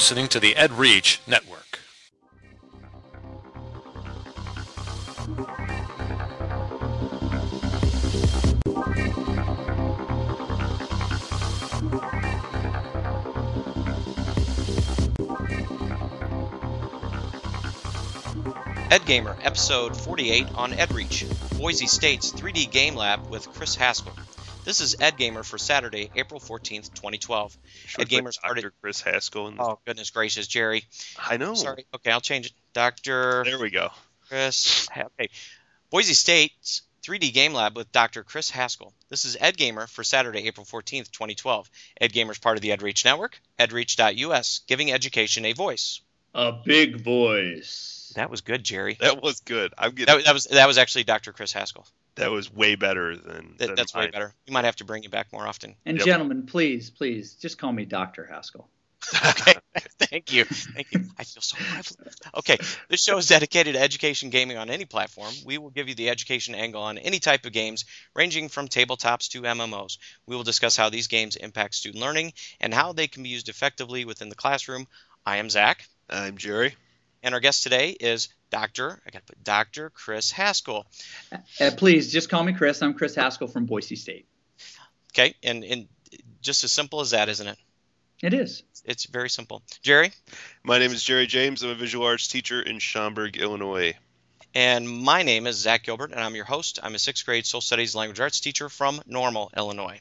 listening to the EdReach Network. EdGamer, episode 48 on EdReach, Boise State's 3D Game Lab with Chris Haskell. This is EdGamer for Saturday, April 14th, 2012. Short EdGamer like started. Dr. Chris Haskell. And Oh, goodness gracious, Jerry. I know. Sorry. Okay, I'll change it. Dr. There we go. Chris. Okay. Boise State's 3D Game Lab with Dr. Chris Haskell. This is EdGamer for Saturday, April 14th, 2012. EdGamer is part of the EdReach Network, edreach.us, giving education a voice. A big voice. That was good, Jerry. That was good. I'm getting That, that was that was actually Dr. Chris Haskell. That was way better than, That, than that's way better. You might have to bring you back more often. And Yep. gentlemen, please, please, just call me Dr. Haskell. Okay. Thank you. Thank you. I feel so privileged. Okay. This show is dedicated to education gaming on any platform. We will give you the education angle on any type of games, ranging from tabletops to MMOs. We will discuss how these games impact student learning and how they can be used effectively within the classroom. I am Zach, I'm Jerry. and our guest today is Dr. I got to put Dr. Chris Haskell. Uh, please, just call me Chris. I'm Chris Haskell from Boise State. Okay, and and just as simple as that, isn't it? It is. It's very simple. Jerry, My name is Jerry James. I'm a visual arts teacher in Schaumburg, Illinois. And my name is Zach Gilbert, and I'm your host. I'm a sixth grade social studies language arts teacher from Normal, Illinois.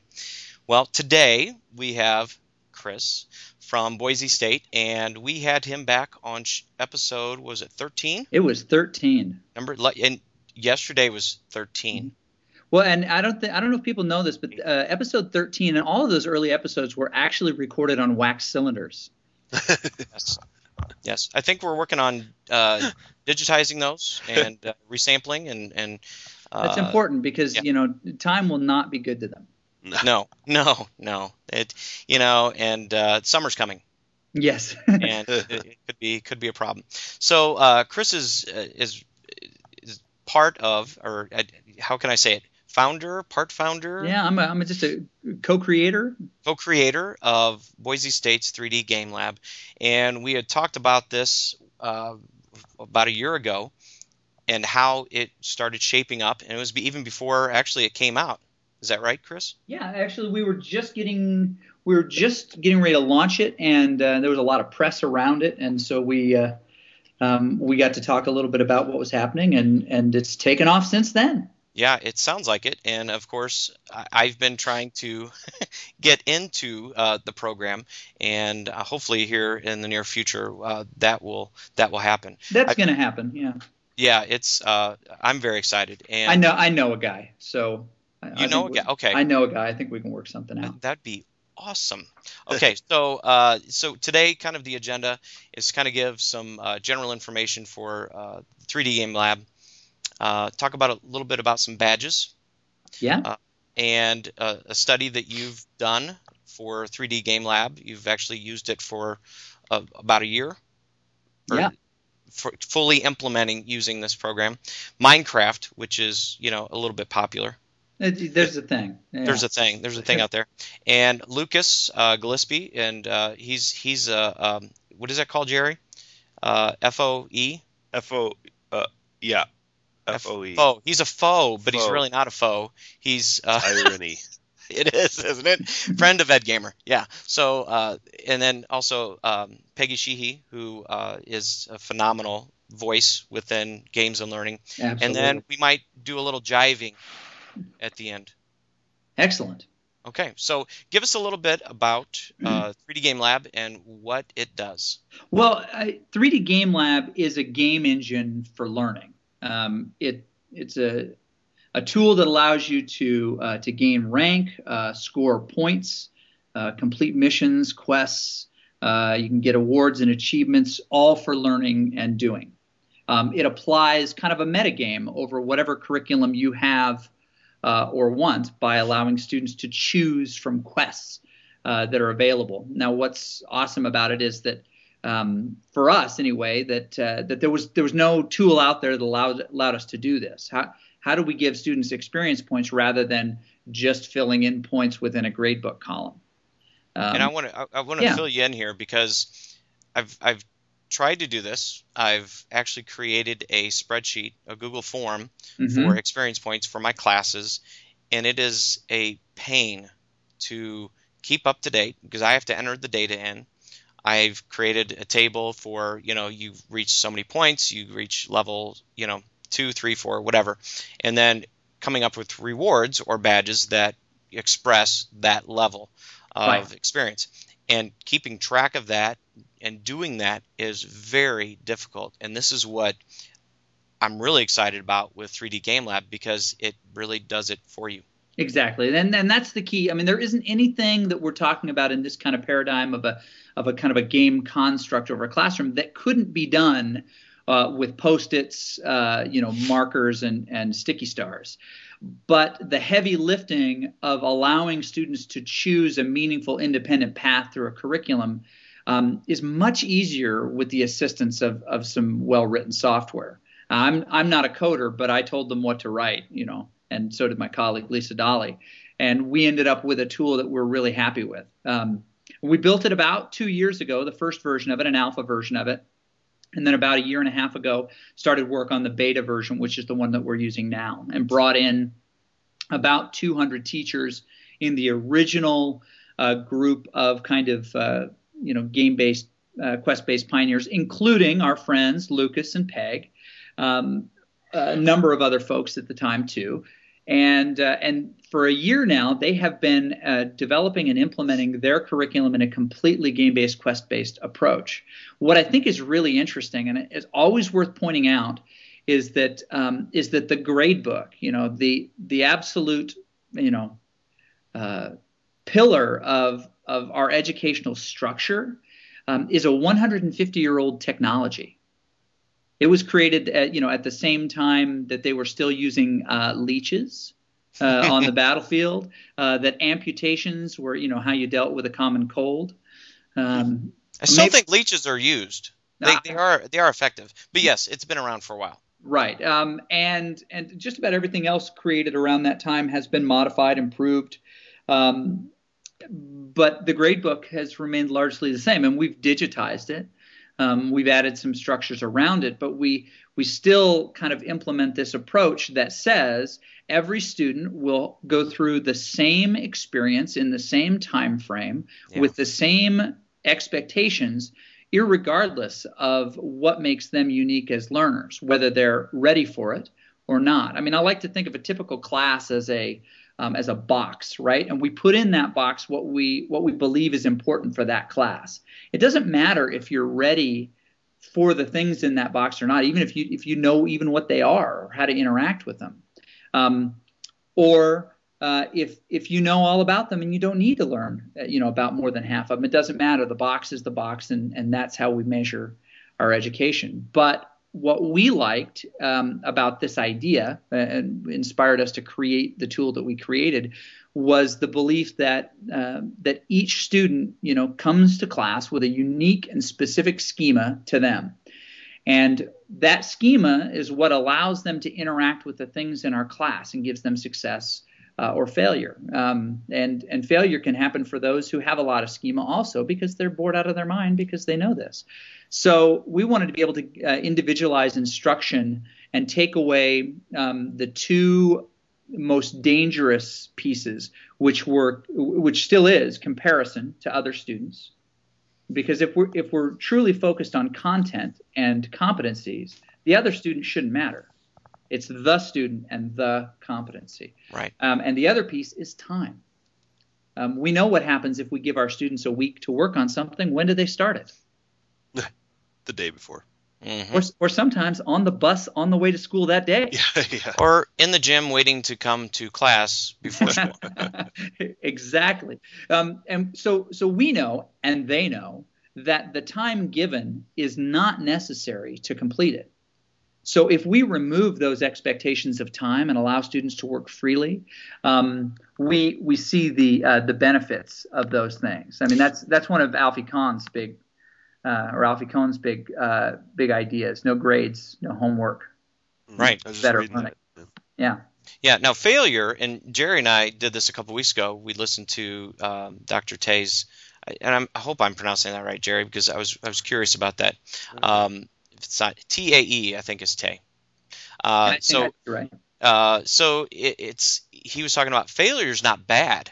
Well, today we have Chris from Boise State, and we had him back on sh- episode, was it 13? It was 13. Number, and yesterday was 13. Well, and I don't think I don't know if people know this, but uh, episode 13 and all of those early episodes were actually recorded on wax cylinders. Yes. Yes. I think we're working on uh, digitizing those and uh, resampling and, and uh, That's important because yeah. you know time will not be good to them. No, no, no. It, you know, and uh, summer's coming. Yes. and it, it could be could be a problem. So uh, Chris is uh, is is part of, or uh, how can I say it? Founder, part founder, yeah, I'm a, I'm just a co-creator. co-creator of Boise State's 3D Game Lab, and we had talked about this uh, about a year ago, and how it started shaping up, and it was even before actually it came out. Is that right, Chris? Yeah, actually, we were just getting we were just getting ready to launch it, and uh, there was a lot of press around it, and so we uh, um, we got to talk a little bit about what was happening, and and it's taken off since then. Yeah, it sounds like it. And of course, I- I've been trying to get into uh, the program, and uh, hopefully here in the near future uh, that will that will happen. That's going to happen. Yeah, Yeah, it's uh, I'm very excited. And I know I know a guy, so I, I You know a guy? Okay. I know a guy. I think we can work something out. That'd be awesome. Okay, so uh, so today, kind of the agenda is kind of give some uh, general information for uh, 3D Game Lab. Uh, talk about a little bit about some badges Yeah, and uh, a study that you've done for 3D Game Lab. You've actually used it for uh, about a year. or Yeah. For fully implementing using this program, Minecraft, which is you know a little bit popular. It- there's a thing. Yeah. There's a thing. There's a thing out there. And Lucas uh, Gillespie, and uh, he's he's uh, um, what is that called, Jerry? Uh, F O E. F O. Uh, yeah. F O E. Oh, he's a foe, but he's really not a foe. He's uh, Irony. it is, isn't it? Friend of Ed Gamer. Yeah. So uh, and then also um, Peggy Sheehy, who uh, is a phenomenal voice within games and learning. Absolutely. And then we might do a little jiving at the end. excellent. Okay, so give us a little bit about uh, 3D Game Lab and what it does. Well, I, 3D Game Lab is a game engine for learning. Um, it it's a a tool that allows you to uh, to gain rank, uh, score points, uh, complete missions, quests. Uh, you can get awards and achievements, all for learning and doing. Um, it applies kind of a metagame over whatever curriculum you have uh, or want by allowing students to choose from quests uh, that are available. Now, what's awesome about it is that um, for us, anyway, that uh, that there was there was no tool out there that allowed allowed us to do this. How how do we give students experience points rather than just filling in points within a gradebook column? Um, and I want to I, I want to yeah. fill you in here because I've I've tried to do this. I've actually created a spreadsheet, a Google form Mhm. for experience points for my classes, and it is a pain to keep up to date because I have to enter the data in. I've created a table for you know you've reached so many points, you reach level you know two, three, four, whatever, and then coming up with rewards or badges that express that level of Right. experience. And keeping track of that and doing that is very difficult. And this is what I'm really excited about with 3D Game Lab because it really does it for you. Exactly, and and that's the key. I mean, there isn't anything that we're talking about in this kind of paradigm of a of a kind of a game construct over a classroom that couldn't be done uh, with post-its, uh, you know, markers and and sticky stars. But the heavy lifting of allowing students to choose a meaningful, independent path through a curriculum um, is much easier with the assistance of of some well-written software. I'm I'm not a coder, but I told them what to write, you know, and so did my colleague Lisa Dawley, and we ended up with a tool that we're really happy with. Um, we built it about two years ago, the first version of it, an alpha version of it, and then about a year and a half ago, started work on the beta version, which is the one that we're using now, and brought in about 200 teachers in the original uh, group of kind of uh, you know game-based, uh, quest-based pioneers, including our friends Lucas and Peg um, a number of other folks at the time too. And uh, and for a year now, they have been uh, developing and implementing their curriculum in a completely game-based, quest-based approach. What I think is really interesting, and it's always worth pointing out, is that um, is that the grade book, you know, the the absolute, you know, uh, pillar of of our educational structure, um, is a 150 year old technology. It was created at you know at the same time that they were still using uh, leeches uh, on the battlefield. Uh, that amputations were you know how you dealt with a common cold. Um, I still Maybe- think leeches are used. They, Ah. they are they are effective. But yes, it's been around for a while. Right. Um, and and just about everything else created around that time has been modified, improved. Um, but the grade book has remained largely the same, and we've digitized it. Um, we've added some structures around it, but we we still kind of implement this approach that says every student will go through the same experience in the same time frame Yeah. with the same expectations irregardless of what makes them unique as learners, whether they're ready for it or not. I mean, I like to think of a typical class as a um, as a box, right? And we put in that box what we what we believe is important for that class. It doesn't matter if you're ready for the things in that box or not, even if you if you know even what they are or how to interact with them, um, or uh, if if you know all about them and you don't need to learn, uh, you know, about more than half of them, it doesn't matter. The box is the box, and and that's how we measure our education. But what we liked um, about this idea uh, and inspired us to create the tool that we created was the belief that uh, that each student, you know, comes to class with a unique and specific schema to them. And that schema is what allows them to interact with the things in our class and gives them success uh, or failure. Um, and and failure can happen for those who have a lot of schema also because they're bored out of their mind because they know this. So we wanted to be able to uh, individualize instruction and take away um, the two most dangerous pieces, which were which still is comparison to other students. Because if we're if we're truly focused on content and competencies, the other student shouldn't matter. It's the student and the competency. Right. Um, and the other piece is time. Um, we know what happens if we give our students a week to work on something. When do they start it? the day before. Mhm. Or, or sometimes on the bus on the way to school that day. Yeah, yeah. Or in the gym waiting to come to class before school. exactly. Um, and so, so we know, and they know, that the time given is not necessary to complete it. So if we remove those expectations of time and allow students to work freely, um, we we see the uh, the benefits of those things. I mean, that's that's one of Alfie Kahn's big uh, or Alfie Kohn's big uh, big ideas. No grades, no homework. Right. I was just Better reading learning. that. Yeah. Yeah. Now failure, and Jerry and I did this a couple weeks ago. We listened to um, Dr. Tae's and I'm, I hope I'm pronouncing that right, Jerry, because I was I was curious about that. Um, if it's not T A E, I think is Tay. Uh, think so right. uh, so it, it's he was talking about failure is not bad.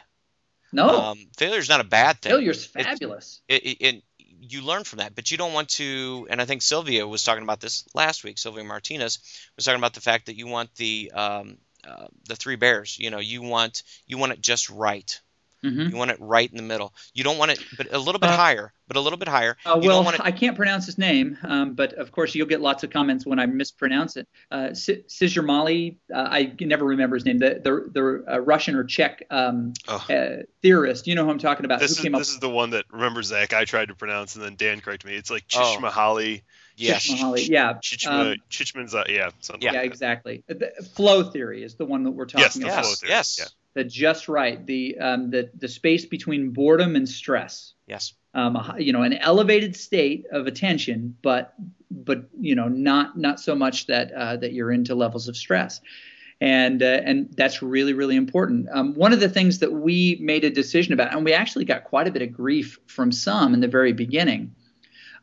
No, Um, failure is not a bad thing. failure's It's- fabulous. it, it, it- you learn from that, but you don't want to. And I think Sylvia was talking about this last week. Sylvia Martinez was talking about the fact that you want the um, uh, the three bears. You know, you want you want it just right. Hmm You want it right in the middle. You don't want it, but a little bit Uh, higher, but a little bit higher. Uh, you well, don't want it. I can't pronounce his name, um, but of course you'll get lots of comments when I mispronounce it. Uh, Si- Csikszentmihalyi, uh, I never remember his name. The the, the uh, Russian or Czech um, Oh. uh, theorist. You know who I'm talking about? This who is came up? this is the one that remember Zach. I tried to pronounce and then Dan corrected me. It's like Oh. Chishmahali. Yes. Csikszentmihalyi, Yeah. Chichma, Um, Chichman's, uh, yeah, something Yeah. yeah, like that. exactly. The flow theory is the one that we're talking Yes, the about. flow Yes. theory, Yes. yeah. The just right, the um, the the space between boredom and stress. Yes. um, you know, an elevated state of attention, but but you know, not not so much that uh, that you're into levels of stress, and uh, and that's really really important. Um, one of the things that we made a decision about, and we actually got quite a bit of grief from some in the very beginning,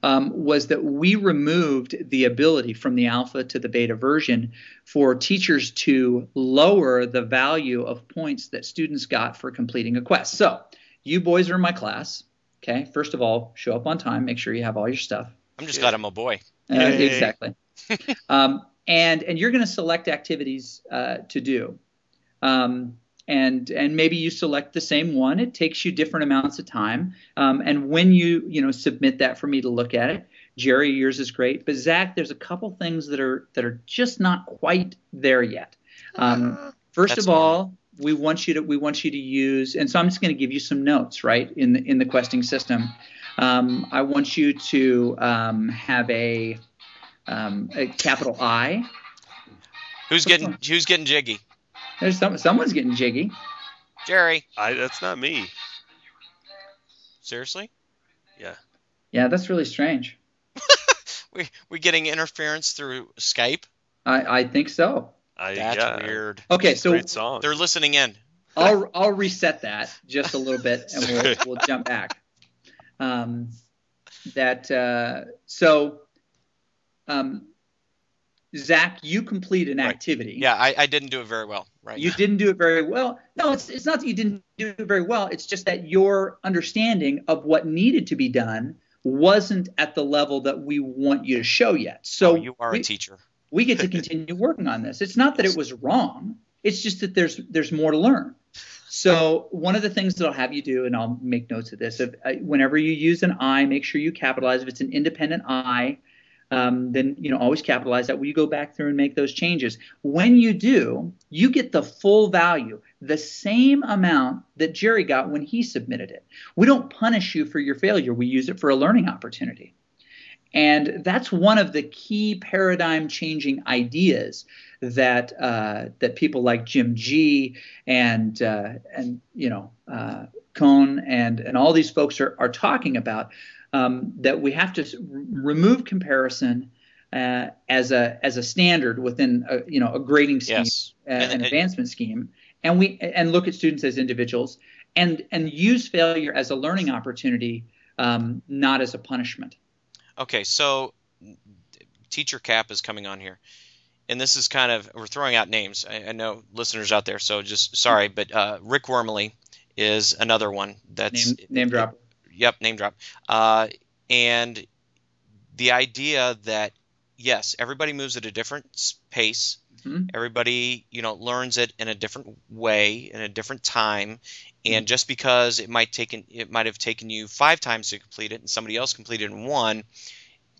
um, was that we removed the ability from the alpha to the beta version for teachers to lower the value of points that students got for completing a quest. So you boys are in my class. Okay, first of all, show up on time. Make sure you have all your stuff. I'm just Yeah. glad I'm a boy. Uh, exactly. um, and and you're going to select activities uh, to do. Um, and and maybe you select the same one. It takes you different amounts of time. Um, and when you you know submit that for me to look at it, Jerry, yours is great. But Zach, there's a couple things that are that are just not quite there yet. Um, First That's of all, we want you to we want you to use, and so I'm just going to give you some notes, right, in the in the questing system. Um, I want you to um, have a, um, a capital I. Who's getting Who's getting jiggy? There's some someone's getting jiggy. Jerry. I, that's not me. Seriously? Yeah, Yeah, that's really strange. We we getting interference through Skype? I, I think so. I, That's yeah, weird. Okay, so Great song. They're listening in. I'll I'll reset that just a little bit, and we'll we'll jump back. Um, that uh, so, um, Zach, you complete an Right. activity. Yeah, I, I didn't do it very well. Right. You didn't do it very well. No, it's it's not that you didn't do it very well. It's just that your understanding of what needed to be done wasn't at the level that we want you to show yet. So oh, you are we, a teacher. we get to continue working on this. It's not that it was wrong. It's just that there's there's more to learn. So one of the things that I'll have you do, and I'll make notes of this, if, uh, whenever you use an I, make sure you capitalize. If it's an independent I, um, then you know always capitalize that. Will you go back through and make those changes? When you do, you get the full value, the same amount that Jerry got when he submitted it. We don't punish you for your failure. We use it for a learning opportunity. And that's one of the key paradigm changing ideas that uh, that people like Jim Gee and uh, and you know uh, and and all these folks are, are talking about um, that we have to remove comparison uh, as a as a standard within a, you know a grading scheme Yes. uh, And an advancement scheme and we and look at students as individuals and and use failure as a learning opportunity um, not as a punishment Okay, so teacher cap is coming on here, and this is kind of we're throwing out names. I, I know listeners out there, so just sorry, but uh, Rick Wormeli is another one. That's name, name drop Yep, name drop. Uh, and the idea that yes, everybody moves at a different pace. Mhm. Everybody, you know, learns it in a different way, in a different time, and just because it might take it might have taken you five times to complete it, and somebody else completed it in one,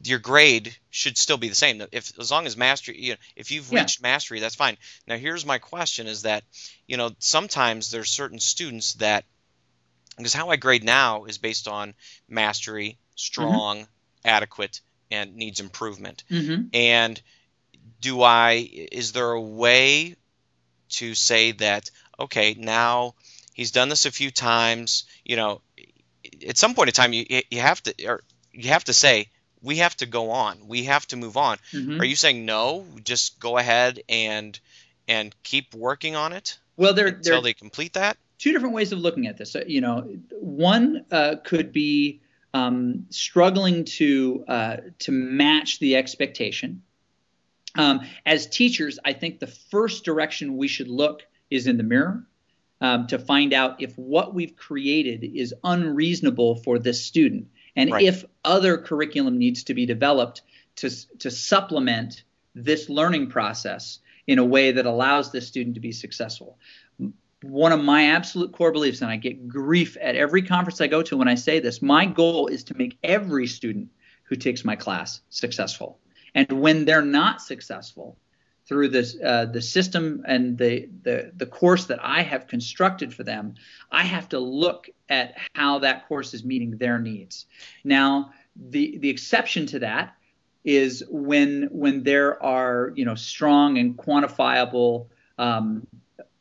your grade should still be the same. If as long as mastery, you know, if you've Yeah. reached mastery, that's fine. Now, here's my question: Is that you know sometimes there's certain students that because how I grade now is based on mastery, strong, adequate, and needs improvement. mm-hmm. And do I is there a way to say that okay, now he's done this a few times, you know, at some point in time you you have to or you have to say we have to go on. We have to move on. Mm-hmm. Are you saying no? Just go ahead and and keep working on it well they're until they're they complete that? Two different ways of looking at this. So, you know, one uh, could be um, struggling to uh, to match the expectation. Um, as teachers, I think the first direction we should look is in the mirror um, to find out if what we've created is unreasonable for this student, and Right. if other curriculum needs to be developed to to supplement this learning process in a way that allows this student to be successful. One of my absolute core beliefs, and I get grief at every conference I go to when I say this, my goal is to make every student who takes my class successful. And when they're not successful through this uh, the system and the, the the course that I have constructed for them, I have to look at how that course is meeting their needs. Now, the the exception to that is when when there are you know strong and quantifiable um,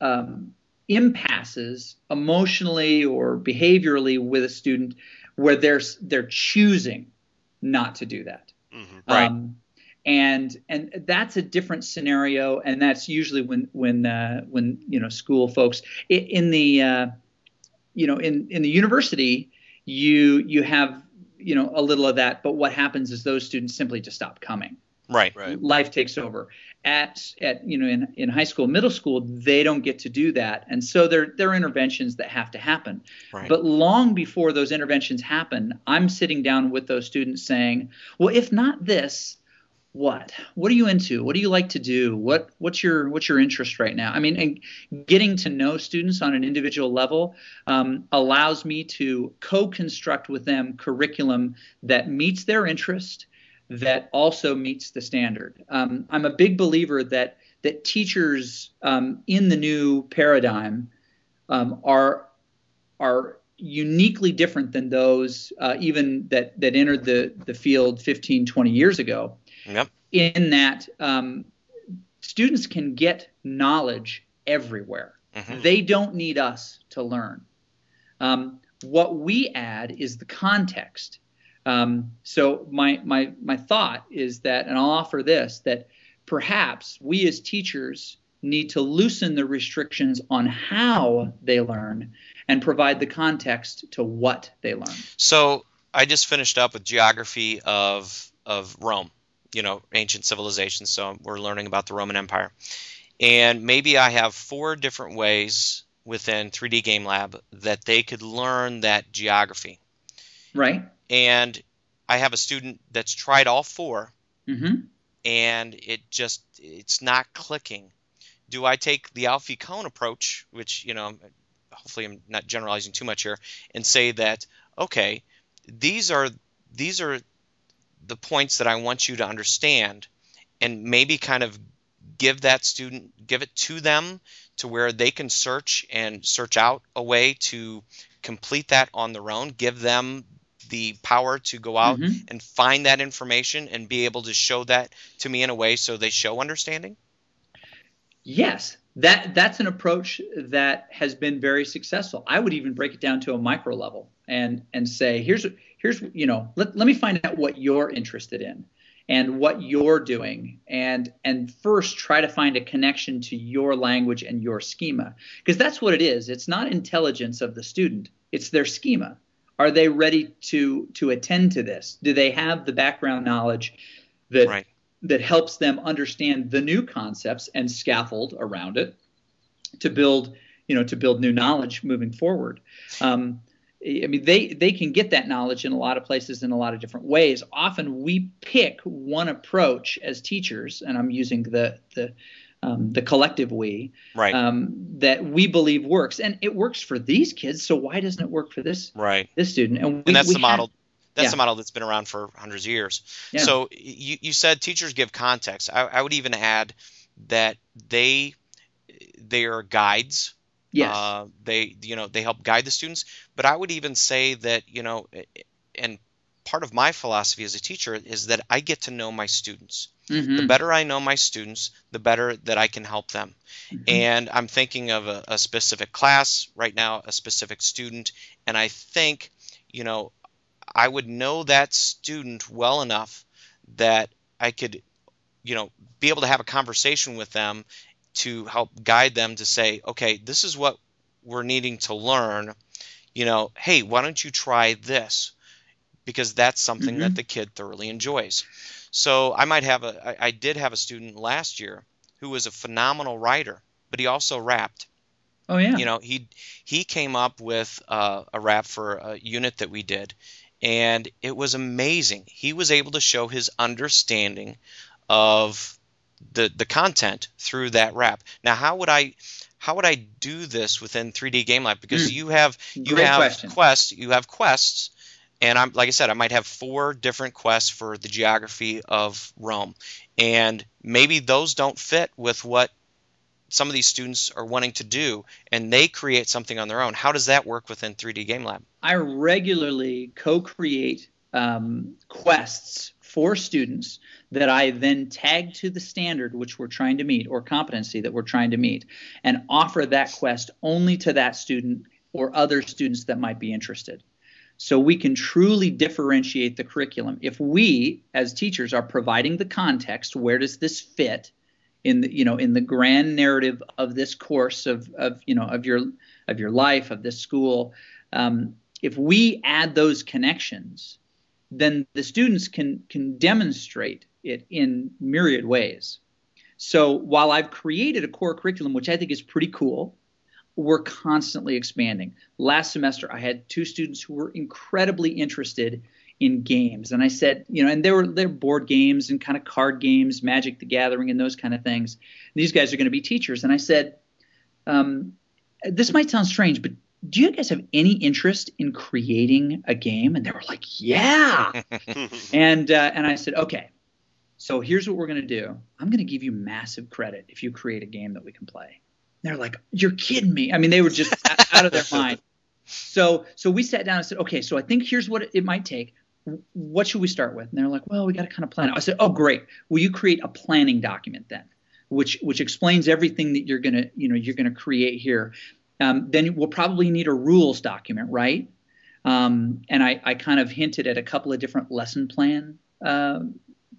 um, impasses emotionally or behaviorally with a student where they're they're choosing not to do that. Mhm. Right. Um, and and that's a different scenario, and that's usually when when uh, when you know school folks i- in the uh, you know in in the university you you have you know a little of that, but what happens is those students simply just stop coming Right. Right. life takes over. At at you know in, in high school middle school they don't get to do that. And so there there are interventions that have to happen. Right. but long before those interventions happen i'm sitting down with those students saying well if not this what? What are you into? What do you like to do? What what's your what's your interest right now? I mean and getting to know students on an individual level um, allows me to co-construct with them curriculum that meets their interest that also meets the standard. Um, I'm a big believer that that teachers um, in the new paradigm um, are are uniquely different than those uh, even that that entered the the field 15 20 years ago Yep. in that um, students can get knowledge everywhere Mhm. they don't need us to learn um, what we add is the context um, so my my my thought is that, and I'll offer this that perhaps we as teachers need to loosen the restrictions on how they learn and provide the context to what they learn. So I just finished up with geography of of Rome, you know, ancient civilizations. So we're learning about the Roman Empire, and maybe I have four different ways within 3D Game Lab that they could learn that geography. Right? And I have a student that's tried all four, hmm and it just it's not clicking. Do I take the Alfie Kohn approach, which you know, hopefully I'm not generalizing too much here, and say that okay, these are these are the points that I want you to understand, and maybe kind of give that student give it to them to where they can search and search out a way to complete that on their own. Give them the power to go out Mhm. and find that information and be able to show that to me in a way so they show understanding. Yes, that that's an approach that has been very successful. I would even break it down to a micro level and and say, here's here's you know, let, let me find out what you're interested in and what you're doing and and first try to find a connection to your language and your schema because that's what it is. It's not intelligence of the student, it's their schema. Are they ready to to attend to this? Do they have the background knowledge that Right. that helps them understand the new concepts and scaffold around it to build you know to build new knowledge moving forward um, i mean they they can get that knowledge in a lot of places in a lot of different ways often we pick one approach as teachers and i'm using the the um, the collective we Right. um, that we believe works and it works for these kids so why doesn't it work for this right. this student and, we, and that's the model. have- that's yeah. the model that's been around for hundreds of years. Yeah. So you, you said teachers give context. I, I would even add that they they are guides. yes Uh, they you know they help guide the students. But I would even say that you know, and part of my philosophy as a teacher is that I get to know my students. Mhm. The better I know my students, the better that I can help them. Mhm. And I'm thinking of a, a specific class right now, a specific student, and I think, you know, I would know that student well enough that I could, you know, be able to have a conversation with them to help guide them to say, okay, this is what we're needing to learn, you know, hey, why don't you try this? Because that's something Mhm. that the kid thoroughly enjoys. So I might have a, I, I did have a student last year who was a phenomenal writer, but he also rapped. Oh yeah. You know, he he came up with uh, a rap for a unit that we did, and it was amazing. He was able to show his understanding of the the content through that rap. Now, how would I how would I do this within 3D Game Lab? Because Hmm. you have you Great have question. quests, you have quests, and I'm like I said, I might have four different quests for the geography of Rome, and maybe those don't fit with what some of these students are wanting to do, and they create something on their own. How does that work within 3D Game Lab? I regularly co-create um, quests for students that I then tag to the standard which we're trying to meet or competency that we're trying to meet, and offer that quest only to that student or other students that might be interested. So we can truly differentiate the curriculum. If we, as teachers, are providing the context, where does this fit in the you know in the grand narrative of this course of of you know of your of your life of this school, um, if we add those connections, then the students can can demonstrate it in myriad ways. So while I've created a core curriculum, which I think is pretty cool, we're constantly expanding. Last semester, I had two students who were incredibly interested in games, and I said, you know, and they were they're board games and kind of card games, Magic the Gathering, and those kind of things. These guys are going to be teachers, and I said, um, this might sound strange, but do you guys have any interest in creating a game? And they were like, yeah. and uh, and I said, okay. So here's what we're going to do. I'm going to give you massive credit if you create a game that we can play. They're like, "You're kidding me!" I mean, they were just out of their mind. So, so we sat down and said, "Okay, so I think here's what it might take. What should we start with?" And they're like, "Well, we got to kind of plan it." I said, "Oh, great. Will you create a planning document then, which which explains everything that you're gonna, you know, you're gonna create here? Um, then we'll probably need a rules document, right?" Um, and I, I kind of hinted at a couple of different lesson plan uh,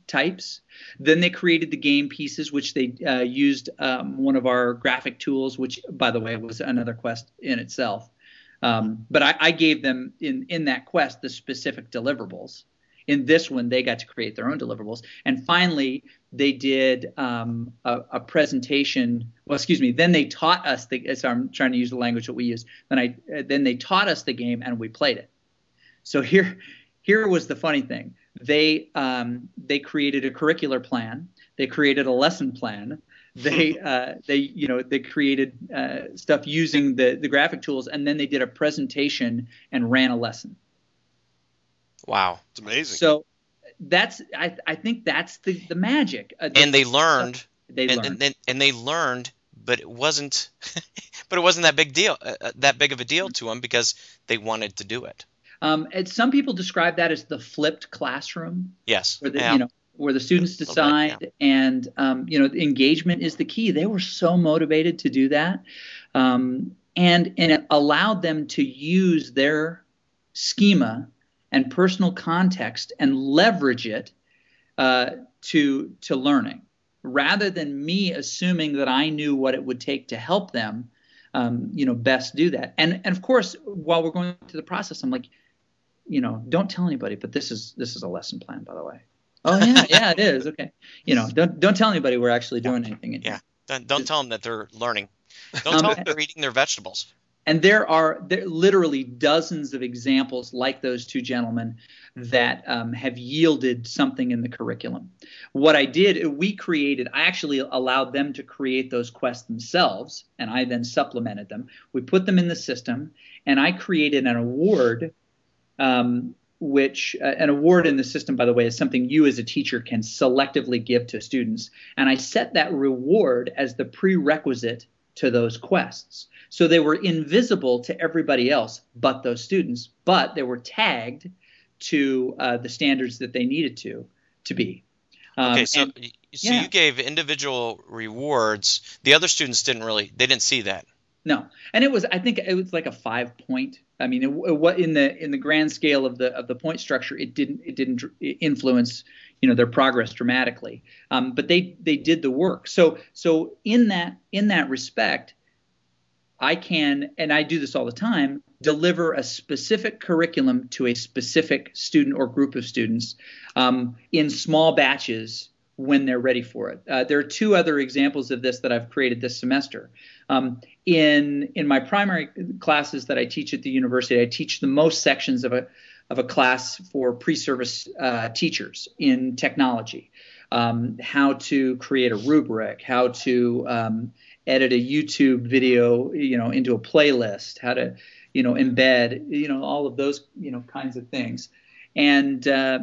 types. Then they created the game pieces, which they uh, used um, one of our graphic tools, which, by the way, was another quest in itself. Um, but I, I gave them in in that quest the specific deliverables. In this one, they got to create their own deliverables. And finally, they did um, a, a, presentation. Well, excuse me. Then they taught us the. So I'm trying to use the language that we use. Then I then they taught us the game and we played it. So here here was the funny thing. They um, they created a curricular plan. They created a lesson plan. They uh, they you know they created uh, stuff using the the graphic tools, and then they did a presentation and ran a lesson. Wow, it's amazing. So that's I I think that's the the magic. Uh, and they learned. They and, learned. And, and, they learned, but it wasn't. but it wasn't that big deal. Uh, that big of a deal to them because they wanted to do it. Um, and some people describe that as the flipped classroom. Yes. Where the, yeah. you know where the students decide bit, yeah. and um, you know engagement is the key. They were so motivated to do that, um, and and it allowed them to use their schema and personal context and leverage it uh, to to learning rather than me assuming that I knew what it would take to help them. Um, you know, best do that. And and of course, while we're going through the process, I'm like, you know, don't tell anybody, but this is this is a lesson plan, by the way. Oh yeah, yeah, it is. Okay, you know, don't don't tell anybody we're actually doing anything. Yeah, don't, don't tell them that they're learning. Don't tell um, them they're eating their vegetables. And there are there literally dozens of examples like those two gentlemen that um, have yielded something in the curriculum. What I did, we created, I actually allowed them to create those quests themselves, and I then supplemented them. We put them in the system, and I created an award um, which uh, an award in the system, by the way, is something you as a teacher can selectively give to students. And I set that reward as the prerequisite to those quests. So they were invisible to everybody else but those students, but they were tagged to uh, the standards that they needed to to be. Um, okay, so and, so yeah. you gave individual rewards. The other students didn't really they didn't see that. No, and it was I think it was like a five point. I mean, what in the in the grand scale of the of the point structure, it didn't it didn't influence you know their progress dramatically. Um, but they they did the work. So so in that in that respect, I can, and I do this all the time, deliver a specific curriculum to a specific student or group of students um, in small batches when they're ready for it. Uh, there are two other examples of this that I've created this semester. Um, in in my primary classes that I teach at the university, I teach the most sections of a of a class for pre-service uh, teachers in technology. Um, how to create a rubric, how to um, edit a YouTube video, you know, into a playlist, how to, you know, embed, you know, all of those, you know, kinds of things. And uh,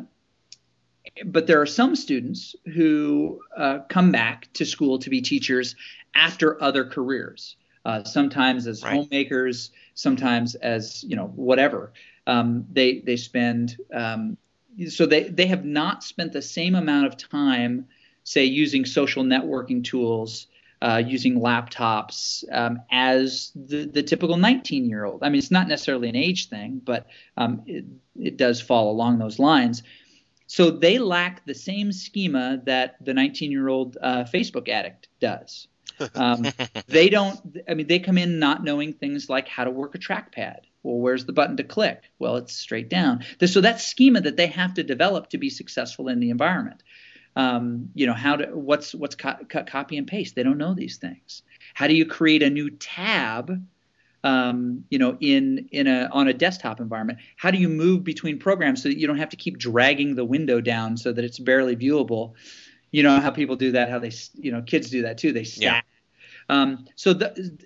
but there are some students who uh, come back to school to be teachers after other careers. Uh, sometimes as right. homemakers, sometimes as you know whatever. Um, they they spend um, so they they have not spent the same amount of time, say, using social networking tools uh, using laptops um, as the, the typical 19 year old. I mean, it's not necessarily an age thing, but um, it, it does fall along those lines. So they lack the same schema that the 19 year old uh, Facebook addict does. Um, they don't, I mean, they come in not knowing things like how to work a trackpad. Well, where's the button to click? Well, it's straight down. So that schema that they have to develop to be successful in the environment um, you know how to what's what's cut, cut copy and paste they don't know these things how do you create a new tab um, you know in in a on a desktop environment. How do you move between programs so that you don't have to keep dragging the window down so that it's barely viewable? You know how people do that how they you know kids do that too. They stack. Yeah. um, so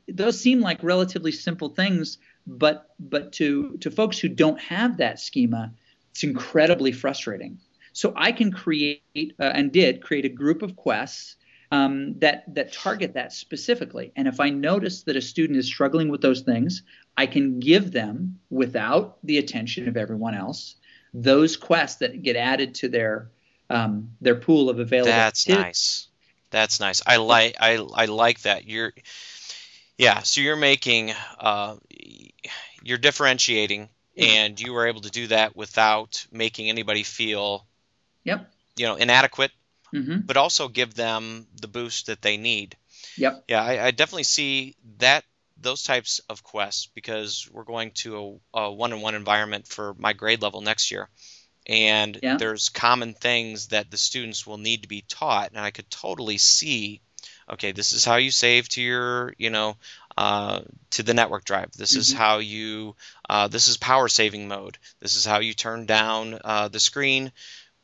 those seem like relatively simple things but but to to folks who don't have that schema it's incredibly frustrating. So I can create uh, and did create a group of quests um, that that target that specifically. And if I notice that a student is struggling with those things, I can give them without the attention of everyone else those quests that get added to their um, their pool of available. That's tips. nice. That's nice. I like I I like that. You're yeah. So you're making uh, you're differentiating, and you were able to do that without making anybody feel Yep. You know, inadequate, mm-hmm. but also give them the boost that they need. Yep. Yeah, I, I, definitely see that those types of quests because we're going to a, a one-on-one environment for my grade level next year, and yeah. there's common things that the students will need to be taught, and I could totally see. Okay, this is how you save to your, you know, uh, to the network drive. This mm-hmm. is how you. Uh, this is power saving mode. This is how you turn down uh, the screen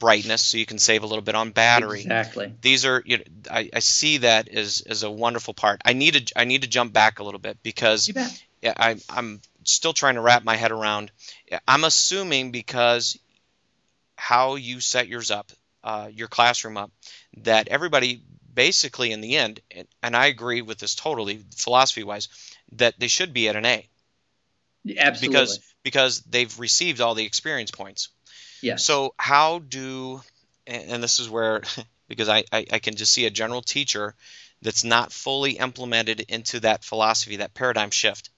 brightness so you can save a little bit on battery. Exactly. These are you know, I, I see that as, as a wonderful part. I need to I need to jump back a little bit because yeah, I, I'm still trying to wrap my head around. I'm assuming because how you set yours up, uh, your classroom up, that everybody basically in the end, and I agree with this totally philosophy wise, that they should be at an A. Absolutely. Because because they've received all the experience points. Yes. So how do and this is where because I, I, I can just see a general teacher that's not fully implemented into that philosophy, that paradigm shift.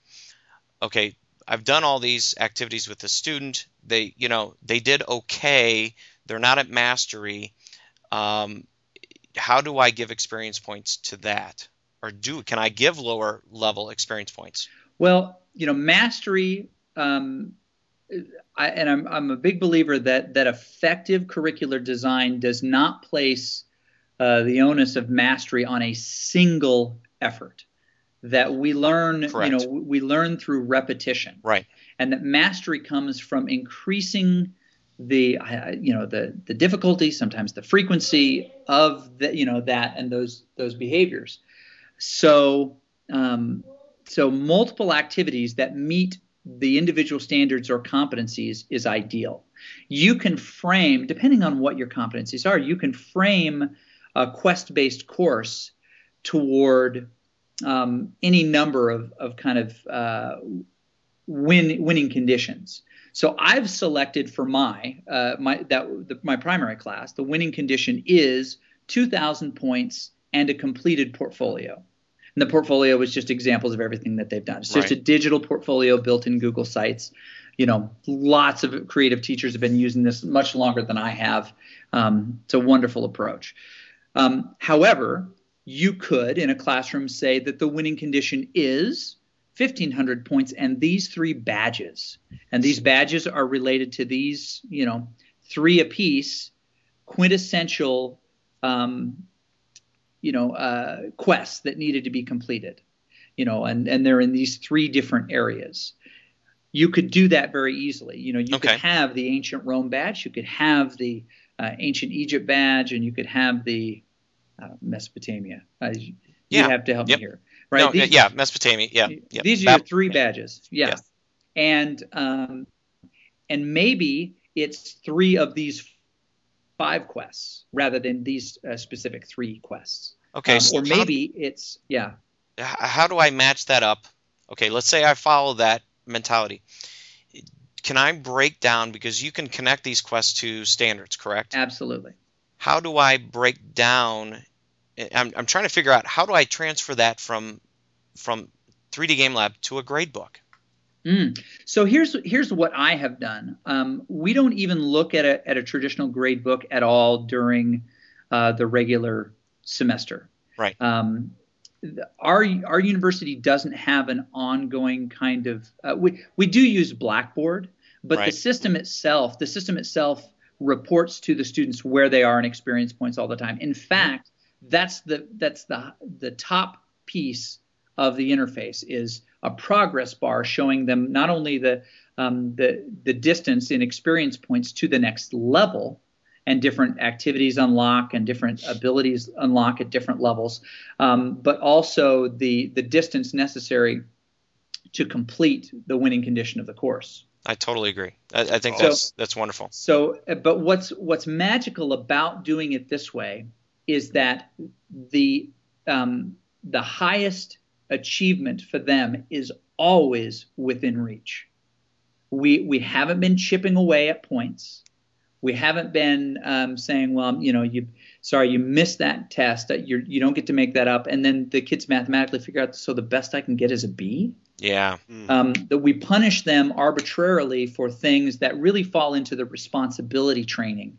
Okay, I've done all these activities with the student. They, you know, they did okay. They're not at mastery. Um, how do I give experience points to that, or do can I give lower level experience points? Well, you know, mastery. Um, I, and I'm, I'm a big believer that that effective curricular design does not place uh, the onus of mastery on a single effort. That we learn, Correct. you know, we learn through repetition, right? And that mastery comes from increasing the, you know, the the difficulty, sometimes the frequency of the, you know, that and those those behaviors. So, um, so multiple activities that meet the individual standards or competencies is ideal. You can frame, depending on what your competencies are, you can frame a quest based course toward um, any number of, of kind of uh, win, winning conditions. So I've selected for my uh, my that the, my primary class, the winning condition is 2,000 points and a completed portfolio. And the portfolio is just examples of everything that they've done. It's right. just a digital portfolio built in Google Sites. You know, lots of creative teachers have been using this much longer than I have. Um, it's a wonderful approach. Um, however, you could in a classroom say that the winning condition is 1500 points and these three badges. And these badges are related to these, you know, three apiece quintessential, um, you know, uh, quests that needed to be completed. You know, and, and they're in these three different areas. You could do that very easily. You know, you Okay. could have the ancient Rome badge, you could have the uh, ancient Egypt badge, and you could have the uh, Mesopotamia. Uh, you Yeah. have to help Yep. me here, right? No, These- yeah, Mesopotamia. Yeah. yeah. these are Bab- your three badges. Yeah. Yeah. And um, and maybe it's three of these five quests rather than these uh, specific three quests. Okay. Um, so or how- maybe it's yeah. how do I match that up? Okay, let's say I follow that mentality. Can I break down because you can connect these quests to standards, correct? Absolutely. How do I break down? I'm, I'm trying to figure out how do I transfer that from from 3D Game Lab to a grade book. Mm. So here's here's what I have done. Um, we don't even look at a at a traditional grade book at all during uh, the regular semester. Right. Um, our our university doesn't have an ongoing kind of uh, we we do use Blackboard, but the system itself the system itself reports to the students where they are in experience points all the time. In fact, that's the that's the the top piece of the interface is a progress bar showing them not only the um, the the distance in experience points to the next level and different activities unlock and different abilities unlock at different levels, um, but also the the distance necessary to complete the winning condition of the course. I totally agree. I, I think So- that's that's wonderful. So, uh, but what's what's magical about doing it this way is that the um, the highest achievement for them is always within reach. We we haven't been chipping away at points. We haven't been um, saying, well, you know, you sorry, you missed that test. That you you don't get to make that up, and then the kids mathematically figure out. So the best I can get is a B Yeah. um, that we punish them arbitrarily for things that really fall into the responsibility training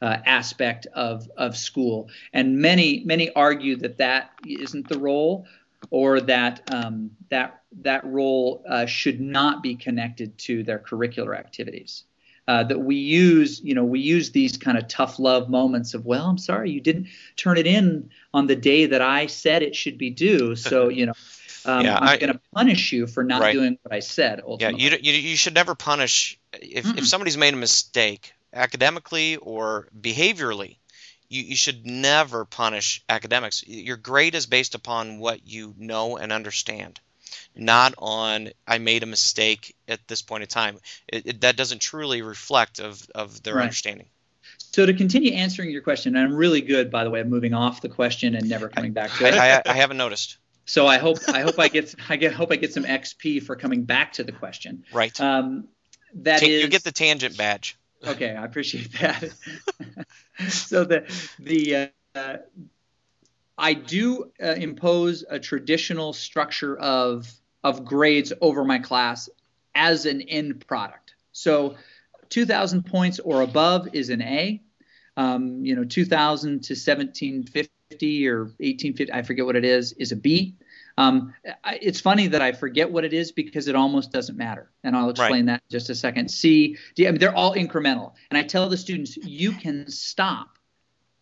uh, aspect of of school. And many many argue that that isn't the role, or that um, that that role uh, should not be connected to their curricular activities. Uh, that we use, you know, we use these kind of tough love moments of, well, I'm sorry, you didn't turn it in on the day that I said it should be due, so you know, um, Yeah, I'm going to punish you for not Right. doing what I said. Yeah, you, you you should never punish if Mm-mm. if somebody's made a mistake academically or behaviorally. You, you should never punish academics. Your grade is based upon what you know and understand, not on I made a mistake at this point in time. It, it, that doesn't truly reflect of, of their Right. understanding. So to continue answering your question, and I'm really good, by the way, of moving off the question and never coming back to it. I, I, I haven't noticed. so I hope I hope I get I get hope I get some XP for coming back to the question. Right. Um, that Ta- is you get the tangent badge. Okay. I appreciate that. so the the uh, I do uh, impose a traditional structure of of grades over my class as an end product. So 2,000 points or above is an A. Um, you know, 2,000 to 1750 or 1850, I forget what it is, is a B. Um, it's funny that I forget what it is because it almost doesn't matter, and I'll explain that in just a second. C, D, I mean, they're all incremental, and I tell the students you can stop,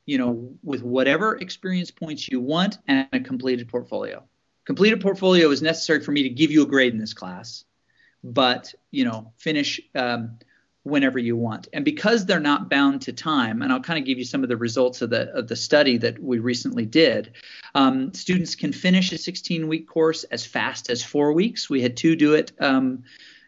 you know, with whatever experience points you want and a completed portfolio. Completed portfolio is necessary for me to give you a grade in this class, but you know, finish um, whenever you want. And because they're not bound to time, and I'll kind of give you some of the results of the of the study that we recently did. Um, students can finish a 16 week course as fast as four weeks. We had two do it um,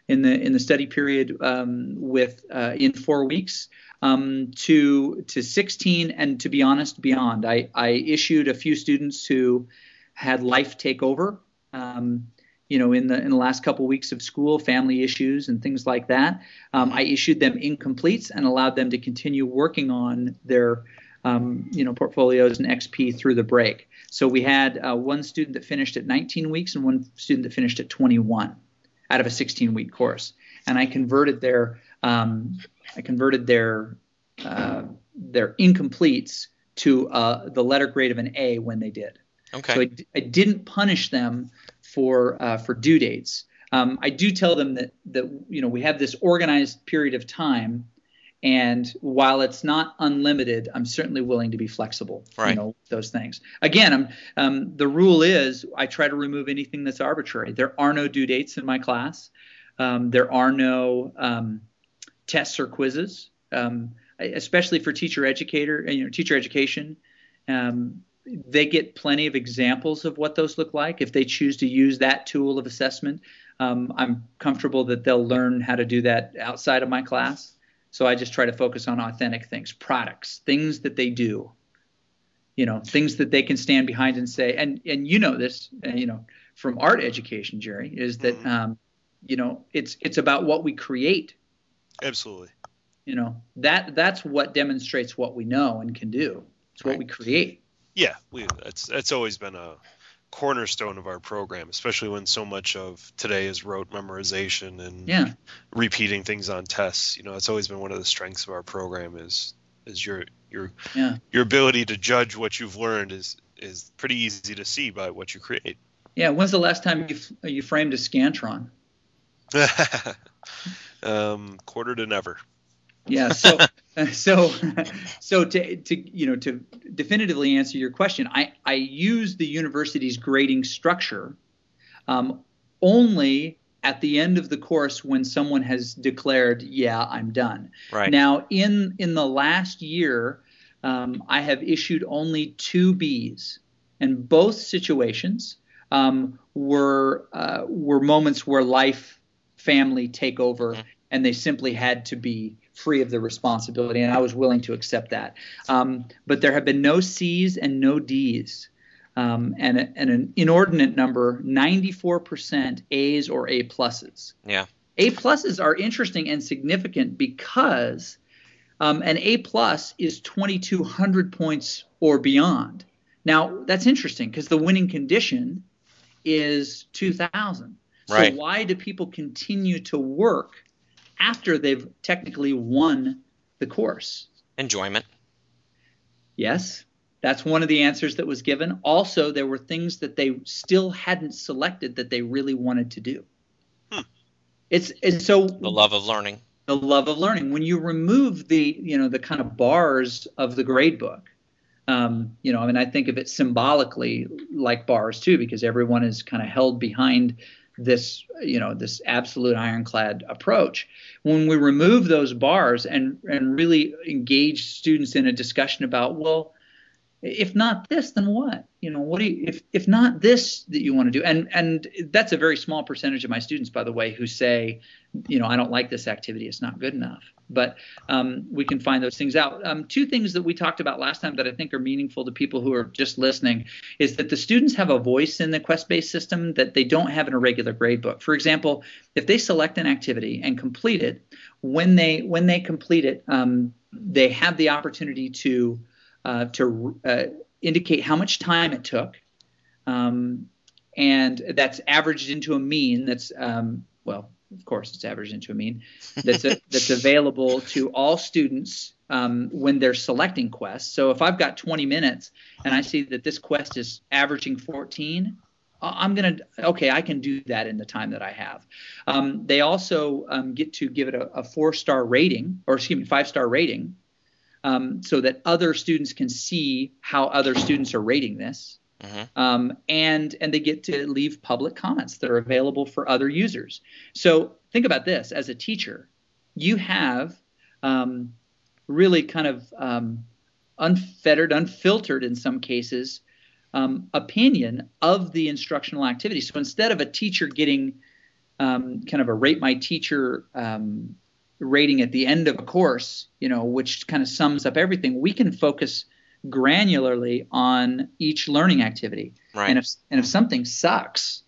in the in the study period um, with uh, in four weeks. Um, to to 16 and to be honest beyond I, I issued a few students who had life take over um, you know, in the in the last couple weeks of school, family issues and things like that. Um, I issued them incompletes and allowed them to continue working on their, um, you know, portfolios and XP through the break. So we had uh, one student that finished at 19 weeks and one student that finished at 21 out of a 16 week course, and I converted their um, I converted their uh, their incompletes to uh, the letter grade of an A when they did. Okay. So I, d- I didn't punish them for uh, for due dates. Um, I do tell them that that you know we have this organized period of time, and while it's not unlimited, I'm certainly willing to be flexible. Right. You know those things. Again, I'm, um, the rule is I try to remove anything that's arbitrary. There are no due dates in my class. Um, there are no um, tests or quizzes, um, especially for teacher educator, you know, teacher education. Um, they get plenty of examples of what those look like if they choose to use that tool of assessment. Um, I'm comfortable that they'll learn how to do that outside of my class. So I just try to focus on authentic things, products, things that they do. You know, things that they can stand behind and say. And and you know this, you know, from art education, Jerry, is that Mhm. um, you know it's it's about what we create. Absolutely. You know that that's what demonstrates what we know and can do. It's what Right. we create. Yeah, we that's that's always been a cornerstone of our program, especially when so much of today is rote memorization and Yeah. repeating things on tests. You know, it's always been one of the strengths of our program is is your your Yeah. your ability to judge what you've learned is is pretty easy to see by what you create. Yeah. When's the last time you f- you framed a scantron? um, quarter to never. Yeah. So, so, so to, to you know to definitively answer your question, I I use the university's grading structure um, only at the end of the course when someone has declared, yeah, I'm done. Right. Now, in in the last year, um, I have issued only two Bs, and both situations um, were uh, were moments where life, family take over, Mhm. And they simply had to be free of the responsibility, and I was willing to accept that. Um, but there have been no Cs and no Ds. Um, and, a- and an inordinate number, 94% A's or A pluses. Yeah. A pluses are interesting and significant because um, an A plus is 2,200 points or beyond. Now that's interesting because the winning condition is 2,000. Right. So why do people continue to work after they've technically won the course? Enjoyment. Yes, that's one of the answers that was given. Also, there were things that they still hadn't selected that they really wanted to do. Hmm. It's, it's so The love of learning. the love of learning. When you remove the you know the kind of bars of the grade book, um, you know, I mean, I think of it symbolically like bars too, because everyone is kind of held behind this you know this absolute ironclad approach. When we remove those bars and and really engage students in a discussion about well. If not this, then what? You know, what do you, if if not this that you want to do? And and that's a very small percentage of my students, by the way, who say, you know, I don't like this activity. It's not good enough. But um, we can find those things out. Um, two things that we talked about last time that I think are meaningful to people who are just listening is that the students have a voice in the quest-based system that they don't have in a regular grade book. For example, if they select an activity and complete it, when they when they complete it, um, they have the opportunity to uh, to uh, indicate how much time it took. Um, and that's averaged into a mean that's um, well of course it's averaged into a mean that's a, that's available to all students um, when they're selecting quests so if i've got 20 minutes and i see that this quest is averaging 14 I- i'm going to okay i can do that in the time that i have um, they also um, get to give it a, a four star rating or excuse me five star rating um, so that other students can see how other students are rating this hmm um, and and they get to leave public comments that are available for other users. So think about this: as a teacher, you have um, really kind of um, unfettered, unfiltered in some cases um, opinion of the instructional activity. So instead of a teacher getting um, kind of a rate my teacher um, rating at the end of a course, you know, which kind of sums up everything, we can focus granularly on each learning activity. Right. And if and if something sucks,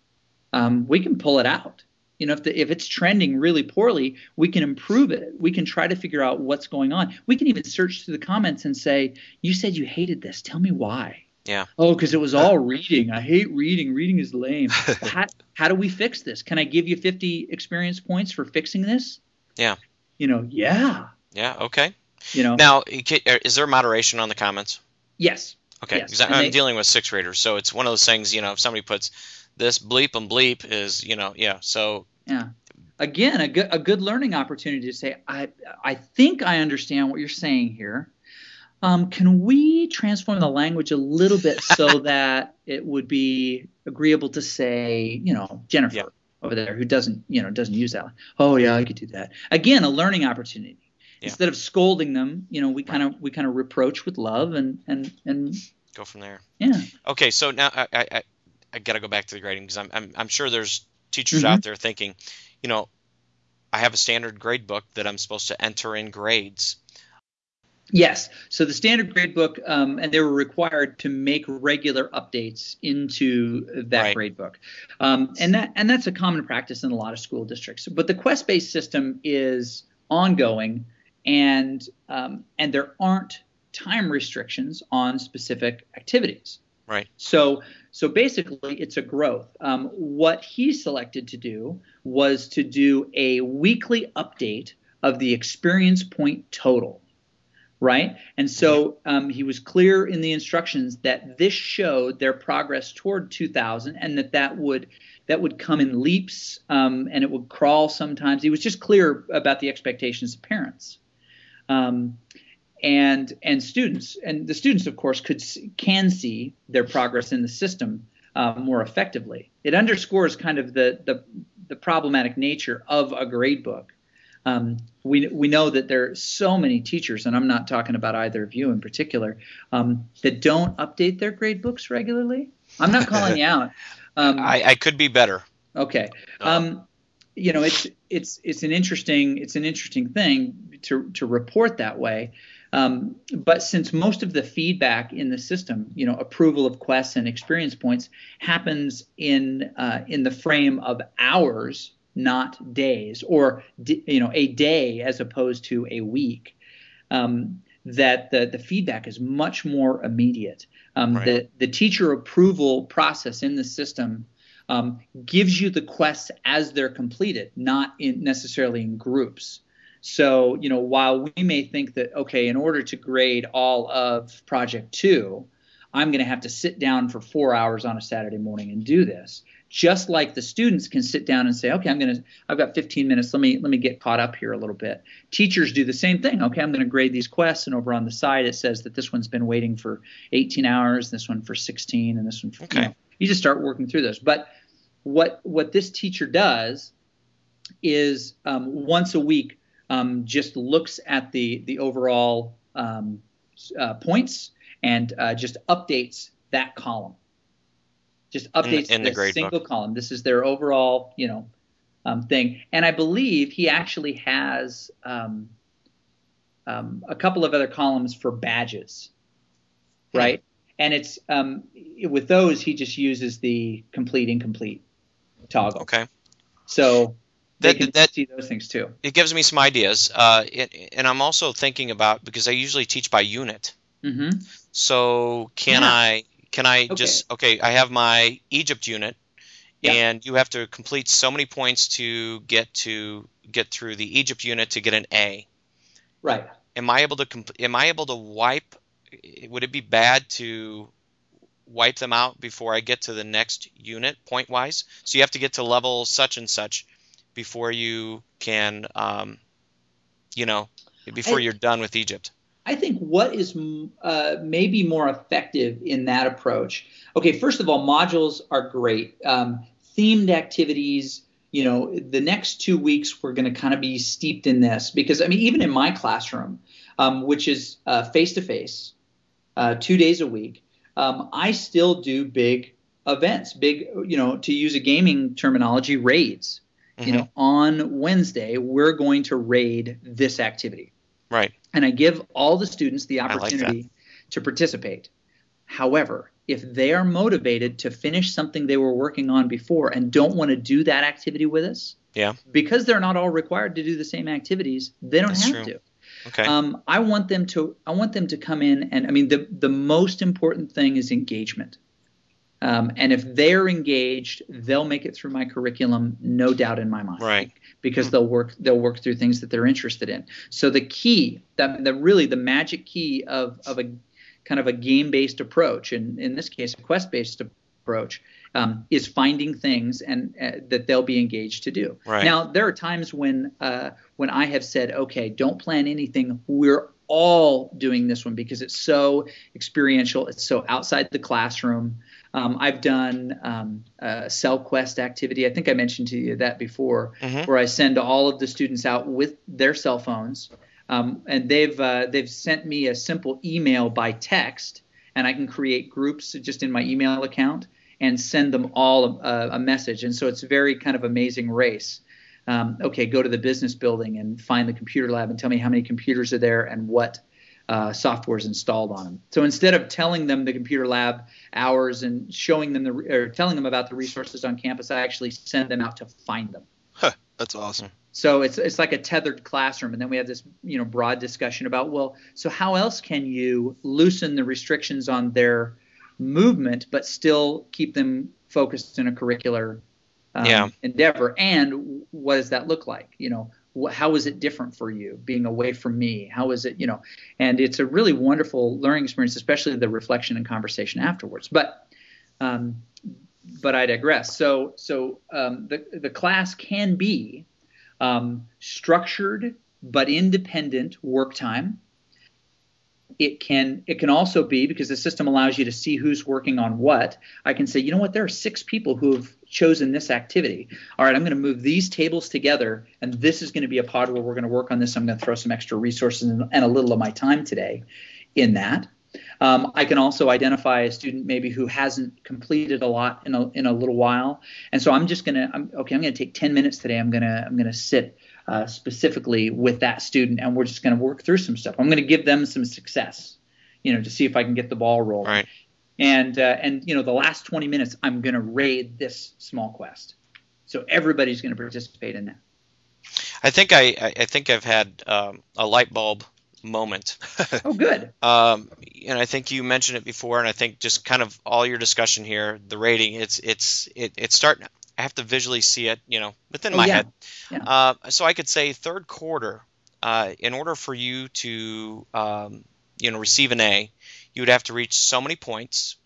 um, we can pull it out. You know, if the, if it's trending really poorly, we can improve it. We can try to figure out what's going on. We can even search through the comments and say, "You said you hated this. Tell me why." Yeah. Oh, because it was all reading. I hate reading. Reading is lame. how, how do we fix this? Can I give you 50 experience points for fixing this? Yeah. You know, yeah. Yeah. Okay. You know, Now, uh, is there moderation on the comments? yes. Okay, Yes, I'm they- dealing with sixth graders, so it's one of those things. You know, if somebody puts this bleep and bleep is you know yeah so yeah again a good a good learning opportunity to say i i think i understand what you're saying here um, can we transform the language a little bit so that it would be agreeable to say you know jennifer yeah. Over there who doesn't you know doesn't use that oh yeah i could do that. Again a learning opportunity. Yeah. instead of scolding them you know we kind of we kind of reproach with love and and and go from there. Yeah. Okay so now i i, I got to go back to the grading because I'm, I'm i'm sure there's teachers mm-hmm. out there thinking you know i have a standard grade book that i'm supposed to enter in grades Yes. So the standard grade book, um, and they were required to make regular updates into that right. grade book, um, and that and that's a common practice in a lot of school districts. But the quest-based system is ongoing, and um, and there aren't time restrictions on specific activities. Right. So so basically, it's a growth. Um, what he selected to do was to do a weekly update of the experience point total. Right. And so um, he was clear in the instructions that this showed their progress toward 2000 and that that would that would come in leaps um, and it would crawl sometimes. He was just clear about the expectations of parents. Um, and and students and the students of course could can see their progress in the system uh, more effectively. It underscores kind of the, the the problematic nature of a grade book. Um, we we know that there are so many teachers, and I'm not talking about either of you in particular, um, that don't update their grade books regularly. I'm not calling you out. Um, I, I, could be better. Okay. Um, you know, it's it's it's an interesting it's an interesting thing to to report that way. Um, but since most of the feedback in the system, you know, approval of quests and experience points happens in uh, in the frame of hours, not days, or you know, a day as opposed to a week, um, that the the feedback is much more immediate. Um, right. The the teacher approval process in the system um, gives you the quests as they're completed, not in necessarily in groups. So, you know, while we may think that, okay, in order to grade all of project two, I'm going to have to sit down for four hours on a Saturday morning and do this. Just like the students can sit down and say, okay, I'm going to, I've got 15 minutes. Let me, let me get caught up here a little bit. Teachers do the same thing. Okay, I'm going to grade these quests, and over on the side it says that this one's been waiting for 18 hours, this one for 16, and this one for. Okay. You, know, you just start working through those. But what what this teacher does is um, once a week um, just looks at the the overall um, uh, points and uh, just updates that column. Just updates in, in the, single book. column. This is their overall, you know, um, thing. And I believe he actually has um, um, a couple of other columns for badges, hmm. right? And it's with those he just uses the complete incomplete toggle. Okay. So that, can that, see those things too. It gives me some ideas, uh, it, and I'm also thinking about because I usually teach by unit. Mm-hmm. So can yeah. I can I okay. just okay? I have my Egypt unit, yeah. and you have to complete so many points to get to get through the Egypt unit to get an A. Right. Am I able to compl- Am I able to wipe? Would it be bad to wipe them out before I get to the next unit point wise? So you have to get to level such and such before you can, um, you know, before I, you're done with Egypt? I think what is uh, maybe more effective in that approach. Okay, first of all, modules are great. Um, themed activities, you know, the next two weeks we're going to kind of be steeped in this because I mean, even in my classroom, um, which is face to face, two days a week, um, I still do big events, big, you know, to use a gaming terminology, raids. Mm-hmm. You know, on Wednesday, we're going to raid this activity. Right. And I give all the students the opportunity like to participate. However, if they are motivated to finish something they were working on before and don't want to do that activity with us, yeah, because they're not all required to do the same activities, they don't That's have true. to. Okay. Um, I want them to. I want them to come in, and I mean, the the most important thing is engagement. Um, and if they're engaged, they'll make it through my curriculum, no doubt in my mind. Right. Because they'll work they'll work through things that they're interested in. So the key, that the really the magic key of of a kind of a game based approach, and in this case a quest based approach, um, is finding things and uh, that they'll be engaged to do. Right. Now there are times when uh, when I have said, okay, don't plan anything. We're all doing this one because it's so experiential. It's so outside the classroom. Um, I've done um, a CellQuest activity. I think I mentioned to you that before, Mhm. where I send all of the students out with their cell phones, um, and they've uh, they've sent me a simple email by text, and I can create groups just in my email account and send them all a, a message. And so it's a very kind of amazing race. Um, okay, go to the business building and find the computer lab and tell me how many computers are there and what uh, software is installed on them. So instead of telling them the computer lab hours and showing them the or telling them about the resources on campus, I actually send them out to find them. That's awesome. So it's it's like a tethered classroom, and then we have this you know broad discussion about well, so how else can you loosen the restrictions on their movement, but still keep them focused in a curricular um, Yeah. endeavor? And what does that look like? You know, how is it different for you being away from me? How is it you know? And it's a really wonderful learning experience, especially the reflection and conversation afterwards. But um, but I digress. So so um, the the class can be um, structured but independent work time. It can it can also be because the system allows you to see who's working on what. I can say, you know what, there are six people who have chosen this activity. All right, I'm going to move these tables together, and this is going to be a pod where we're going to work on this. I'm going to throw some extra resources and, a little of my time today in that. Um, I can also identify a student maybe who hasn't completed a lot in a, in a little while, and so I'm just gonna I'm, okay. I'm gonna take 10 minutes today. I'm gonna I'm gonna sit uh, specifically with that student, and we're just gonna work through some stuff. I'm gonna give them some success, you know, to see if I can get the ball rolling. Right. And uh, and you know the last 20 minutes I'm gonna raid this small quest, so everybody's gonna participate in that. I think I, I I think I've had um, a light bulb moment. Oh, good. Um, and I think you mentioned it before, and I think just kind of all your discussion here, the rating, it's it's it, it's starting. I have to visually see it, you know, within Oh, my yeah. head. Yeah. Uh, so I could say third quarter. Uh, in order for you to um, you know receive an A, you would have to reach so many points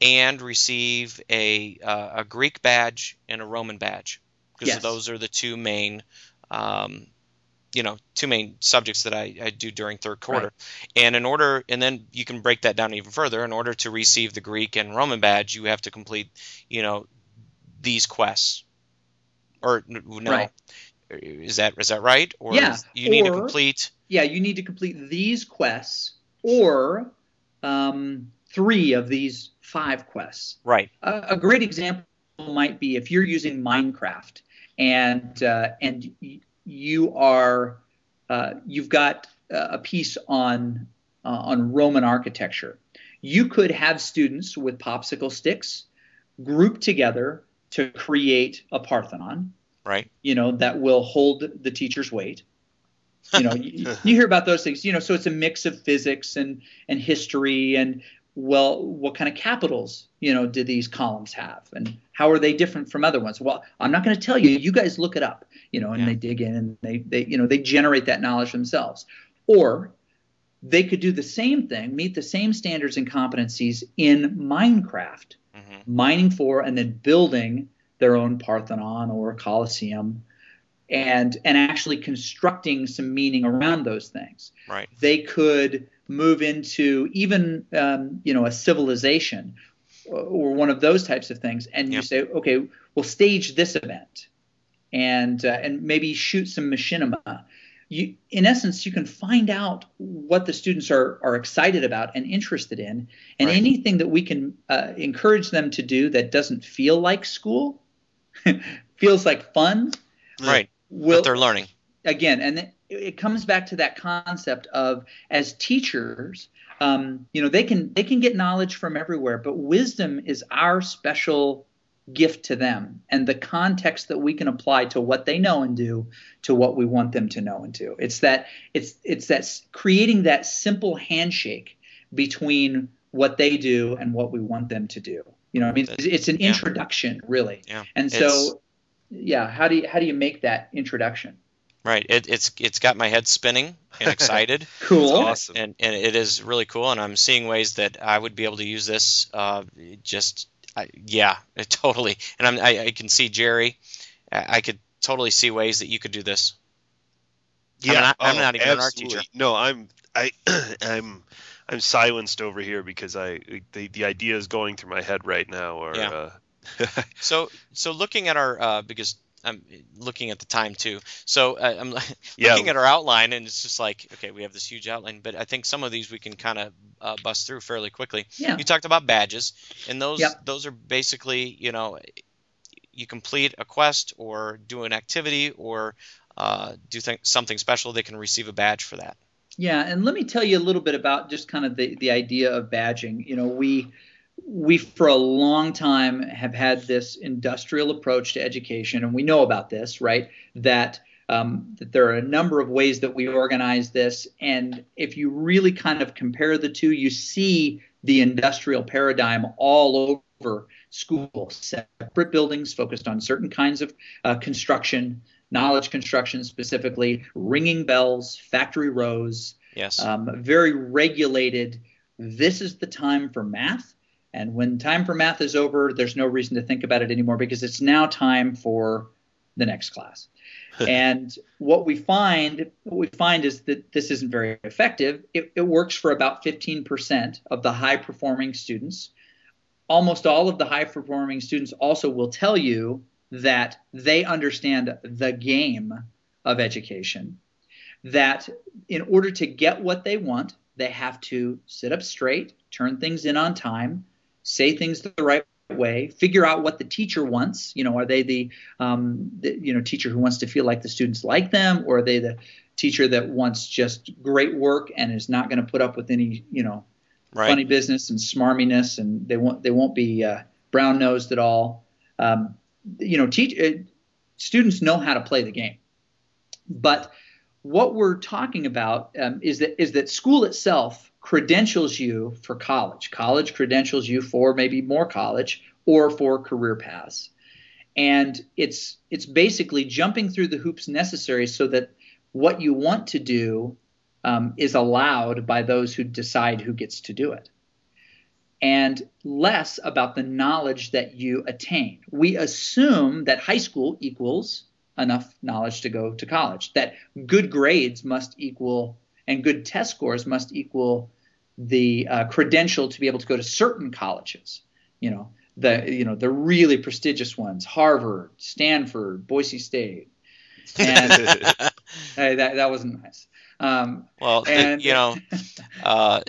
and receive a uh, a Greek badge and a Roman badge because Yes. those are the two main um, you know two main subjects that I, I do during third quarter and in order and then you can break that down even further in order to receive the greek and roman badge you have to complete you know these quests or no Right. is that is that right or Yeah, is- you need to complete yeah, you need to complete these quests or um, three of these five quests. right A, a great example might be if you're using Minecraft and uh, and y- you are uh, you've got uh, a piece on uh, on Roman architecture. You could have students with popsicle sticks group together to create a Parthenon right you know, that will hold the teacher's weight. You know, you, you hear about those things, you know, so it's a mix of physics and and history and well, what kind of capitals, you know, did these columns have and how are they different from other ones? Well, I'm not going to tell you. You guys look it up, you know, and Yeah. they dig in and they they you know, they generate that knowledge themselves. Or they could do the same thing, meet the same standards and competencies in Minecraft hmm mining for and then building their own Parthenon or Colosseum and and actually constructing some meaning around those things. right They could move into even um, you know a civilization or- one of those types of things, and you say, okay, we'll stage this event, and uh, and maybe shoot some machinima. You, in essence, you can find out what the students are are excited about and interested in, and Right. anything that we can uh, encourage them to do that doesn't feel like school, feels like fun. right Will but they're learning again, and it, it comes back to that concept of as teachers, um, you know, they can they can get knowledge from everywhere, but wisdom is our special gift to them, and the context that we can apply to what they know and do to what we want them to know and do. It's that it's it's that creating that simple handshake between what they do and what we want them to do. You know, I mean, it's, it's an Yeah. introduction, really. yeah And It's- so, yeah, how do you how do you make that introduction? right it, it's it's got my head spinning and excited Cool. Awesome. and and it is really cool and i'm seeing ways that i would be able to use this uh, just I, yeah, totally. And I'm, I, I can see Jerry. I, could totally see ways that you could do this. Yeah, I'm not, I'm oh, not even an art teacher. No, I'm I I'm I'm silenced over here because I the the ideas going through my head right now are Yeah. uh, So, so looking at our uh, because I'm looking at the time too. So uh, I'm Yeah. looking at our outline, and it's just like, okay, we have this huge outline, but I think some of these we can kind of uh, bust through fairly quickly. Yeah. You talked about badges, and those Yep. those are basically, you know, you complete a quest or do an activity or uh, do th- something special, they can receive a badge for that. Yeah, and let me tell you a little bit about just kind of the, the idea of badging. You know, we we for a long time have had this industrial approach to education, and we know about this, right? That um, that there are a number of ways that we organize this, and if you really kind of compare the two, you see the industrial paradigm all over schools. Separate buildings focused on certain kinds of uh, construction, knowledge construction specifically, ringing bells, factory rows, Yes. um, very regulated. This is the time for math. And when time for math is over, there's no reason to think about it anymore because it's now time for the next class. and what we find, what we find is that this isn't very effective. It, it works for about 15% of the high performing students. Almost all of the high performing students also will tell you that they understand the game of education that in order to get what they want, they have to sit up straight, turn things in on time, say things the right way, figure out what the teacher wants. You know, are they the, um, the you know teacher who wants to feel like the students like them, or are they the teacher that wants just great work and is not going to put up with any you know right. funny business and smarminess, and they won't they won't be uh, brown nosed at all. Um, you know, teach uh, students know how to play the game, but what we're talking about um, is that is that school itself credentials you for college. College credentials you for maybe more college or for career paths, and it's it's basically jumping through the hoops necessary so that what you want to do um, is allowed by those who decide who gets to do it and less about the knowledge that you attain. We assume that high school equals enough knowledge to go to college, that good grades must equal and good test scores must equal the uh, credential to be able to go to certain colleges. You know, the you know the really prestigious ones, Harvard, Stanford, Boise State. And hey, that that wasn't nice. Um, well, and- you know, uh,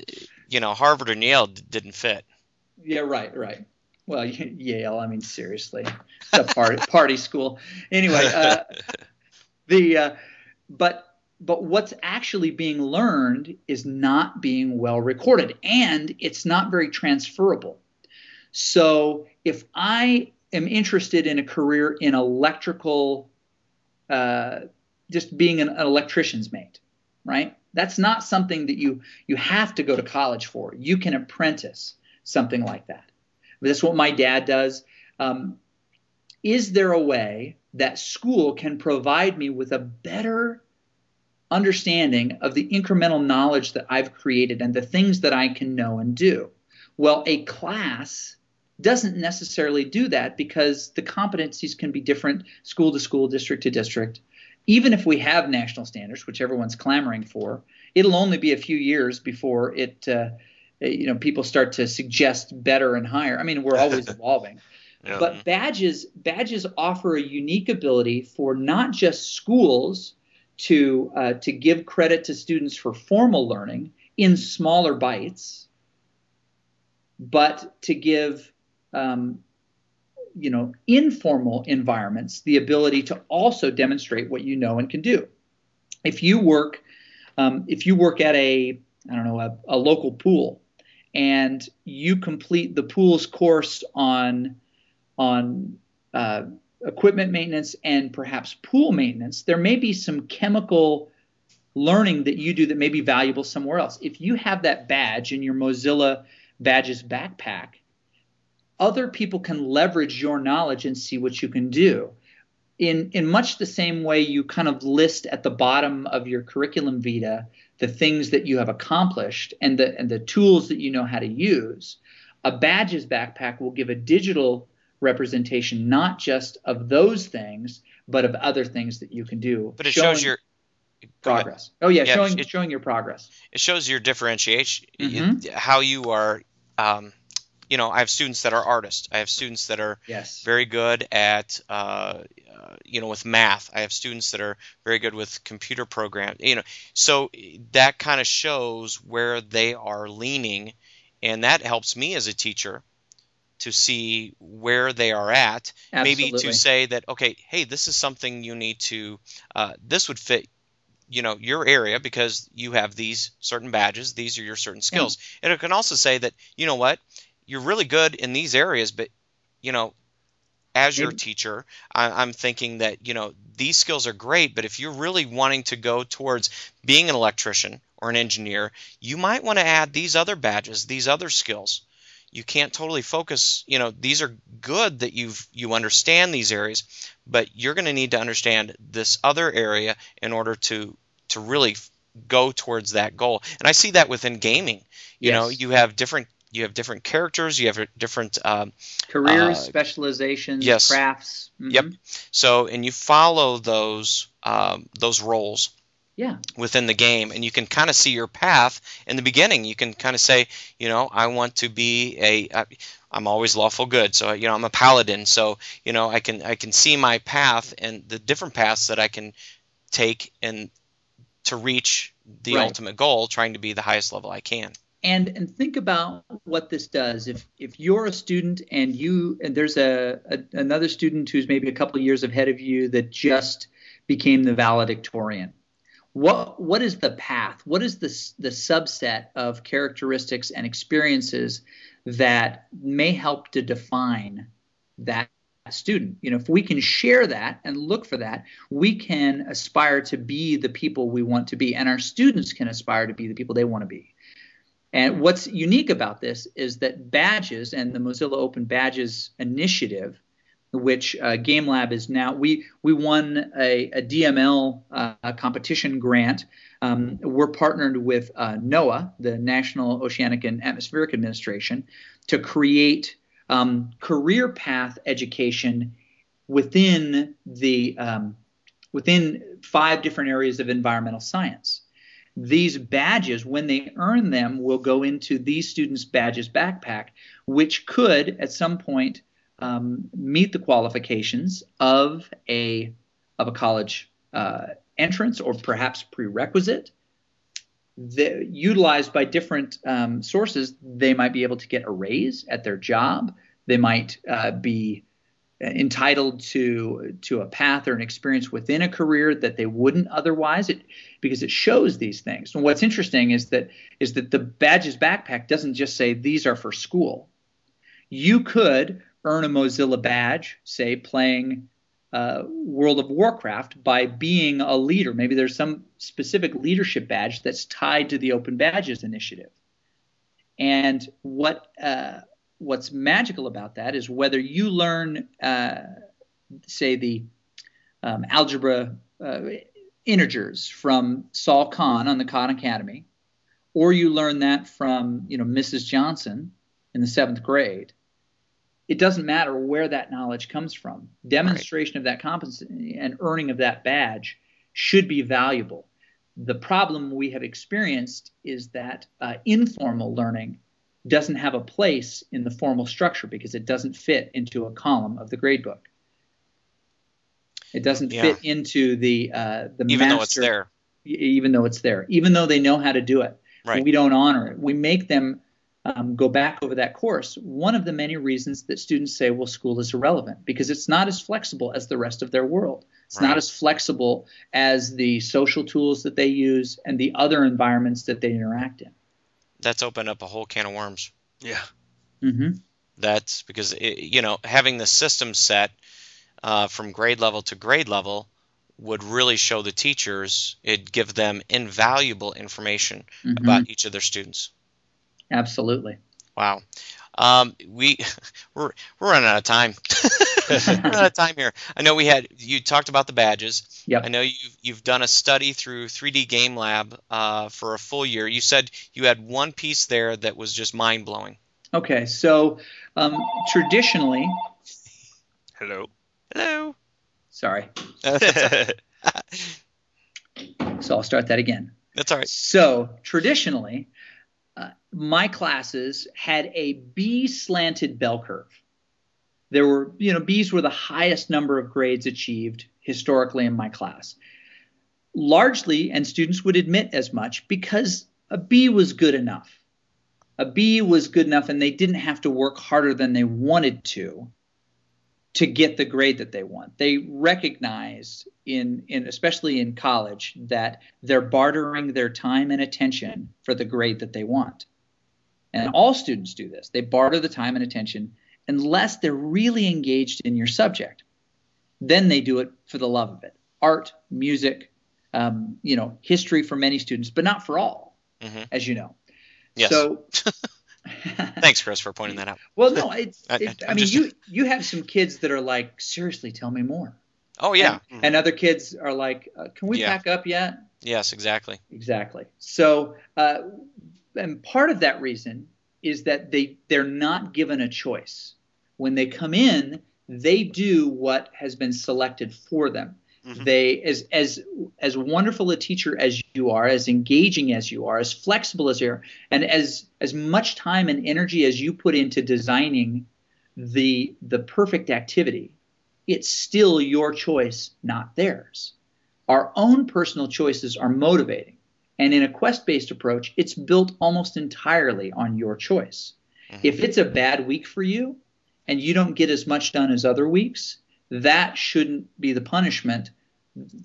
you know, Harvard and Yale d- didn't fit. Yeah, right, right. Well, Yale. I mean, seriously, it's a party party school. Anyway, uh, the uh, but but what's actually being learned is not being well recorded, and it's not very transferable. So if I am interested in a career in electrical, uh, just being an, an electrician's mate, right? That's not something that you you have to go to college for. You can apprentice something like that. That's what my dad does. Um, is there a way that school can provide me with a better understanding of the incremental knowledge that I've created and the things that I can know and do? Well, a class doesn't necessarily do that because the competencies can be different school to school, district to district. Even if we have national standards, which everyone's clamoring for, it'll only be a few years before it, uh, you know, people start to suggest better and higher. I mean, we're always evolving. Yeah. But badges badges offer a unique ability for not just schools to uh, to give credit to students for formal learning in smaller bites, but to give um, you know informal environments the ability to also demonstrate what you know and can do. If you work um, if you work at a I don't know a, a local pool and you complete the pool's course on on uh, equipment maintenance and perhaps pool maintenance, there may be some chemical learning that you do that may be valuable somewhere else. If you have that badge in your Mozilla badges backpack, other people can leverage your knowledge and see what you can do. In, in much the same way you kind of list at the bottom of your curriculum vita the things that you have accomplished and the, and the tools that you know how to use, A badges backpack will give a digital representation not just of those things, but of other things that you can do. But it shows your progress. Oh yeah, yeah showing it, showing your progress. It shows your differentiation, mm-hmm. how you are. Um, you know, I have students that are artists. I have students that are yes. very good at, uh, uh, you know, with math. I have students that are very good with computer program. You know, so that kind of shows where they are leaning, and that helps me as a teacher to see where they are at. Absolutely. Maybe to say that, okay, hey, this is something you need to. Uh, this would fit you know your area because you have these certain badges these are your certain skills and it can also say that you know what you're really good in these areas but you know as your teacher I, am thinking that you know these skills are great but if you're really wanting to go towards being an electrician or an engineer you might want to add these other badges these other skills you can't totally focus you know these are good that you've you understand these areas but you're going to need to understand this other area in order to to really go towards that goal and i see that within gaming you yes. know you have different you have different characters you have different um, careers uh, specializations yes. crafts mm-hmm. yep so and you follow those um, those roles yeah. within the game and you can kind of see your path in the beginning you can kind of say you know i want to be a i'm always lawful good so you know i'm a paladin so you know i can i can see my path and the different paths that i can take and to reach the right. ultimate goal trying to be the highest level i can and and think about what this does if if you're a student and you and there's a, a another student who's maybe a couple of years ahead of you that just became the valedictorian what what is the path? What is the the subset of characteristics and experiences that may help to define that student? You know, if we can share that and look for that, we can aspire to be the people we want to be, and our students can aspire to be the people they want to be. And what's unique about this is that badges and the Mozilla Open Badges initiative which uh, Game Lab is now. We we won a, a DML uh, competition grant. Um, we're partnered with uh, NOAA, the National Oceanic and Atmospheric Administration, to create um, career path education within the um, within five different areas of environmental science. These badges, when they earn them, will go into these students' badges backpack, which could at some point um, meet the qualifications of a of a college uh, entrance or perhaps prerequisite. The, utilized by different um, sources, they might be able to get a raise at their job. They might uh, be entitled to to a path or an experience within a career that they wouldn't otherwise it because it shows these things and what's interesting is that is that the badges backpack doesn't just say these are for school you could earn a Mozilla badge, say playing uh, World of Warcraft, by being a leader. Maybe there's some specific leadership badge that's tied to the Open Badges initiative. And what uh, what's magical about that is whether you learn, uh, say, the um, algebra uh, integers from Sal Khan on the Khan Academy, or you learn that from you know Mrs. Johnson in the seventh grade, it doesn't matter where that knowledge comes from. Demonstration right. of that competency and earning of that badge should be valuable. The problem we have experienced is that uh, informal learning doesn't have a place in the formal structure because it doesn't fit into a column of the gradebook. It doesn't yeah. fit into the uh, the even master, though it's there. Even though it's there, even though they know how to do it, right. we don't honor it. We make them um, go back over that course, one of the many reasons that students say, well, school is irrelevant because it's not as flexible as the rest of their world. It's right. not as flexible as the social tools that they use and the other environments that they interact in. That's opened up a whole can of worms. Yeah. Mm-hmm. That's because, it, you know, having the system set uh, from grade level to grade level would really show the teachers, it'd give them invaluable information mm-hmm. about each of their students. Absolutely. Wow. Um, we we're we're running out of time. running out of time here. I know we had you talked about the badges. Yep. I know you've you've done a study through 3D Game Lab uh, for a full year. You said you had one piece there that was just mind blowing. Okay, so um, traditionally, Hello. Hello. sorry, so I'll start that again. That's all right. So traditionally, my classes had a B slanted bell curve. There were, you know, B's were the highest number of grades achieved historically in my class. Largely, and students would admit as much, because a B was good enough. A B was good enough, and they didn't have to work harder than they wanted to to get the grade that they want. They recognized in, in especially in college that they're bartering their time and attention for the grade that they want. And all students do this. They barter the time and attention unless they're really engaged in your subject. Then they do it for the love of it. Art, music, um, you know, history for many students, but not for all, Mhm. as you know. Yes. So Thanks, Chris, for pointing that out. well, no, it's. I- It, I mean, just- you you have some kids that are like, seriously, tell me more. Oh yeah. And, and other kids are like, uh, can we Yeah. pack up yet? Yes, exactly. Exactly. So, uh, and part of that reason is that they they're not given a choice. When they come in, they do what has been selected for them. Mhm. They as as as wonderful a teacher as you are, as engaging as you are, as flexible as you are, and as as much time and energy as you put into designing the the perfect activity, it's still your choice, not theirs. Our own personal choices are motivating. And in a quest based approach, it's built almost entirely on your choice. Mhm. If it's a bad week for you and you don't get as much done as other weeks, that shouldn't be the punishment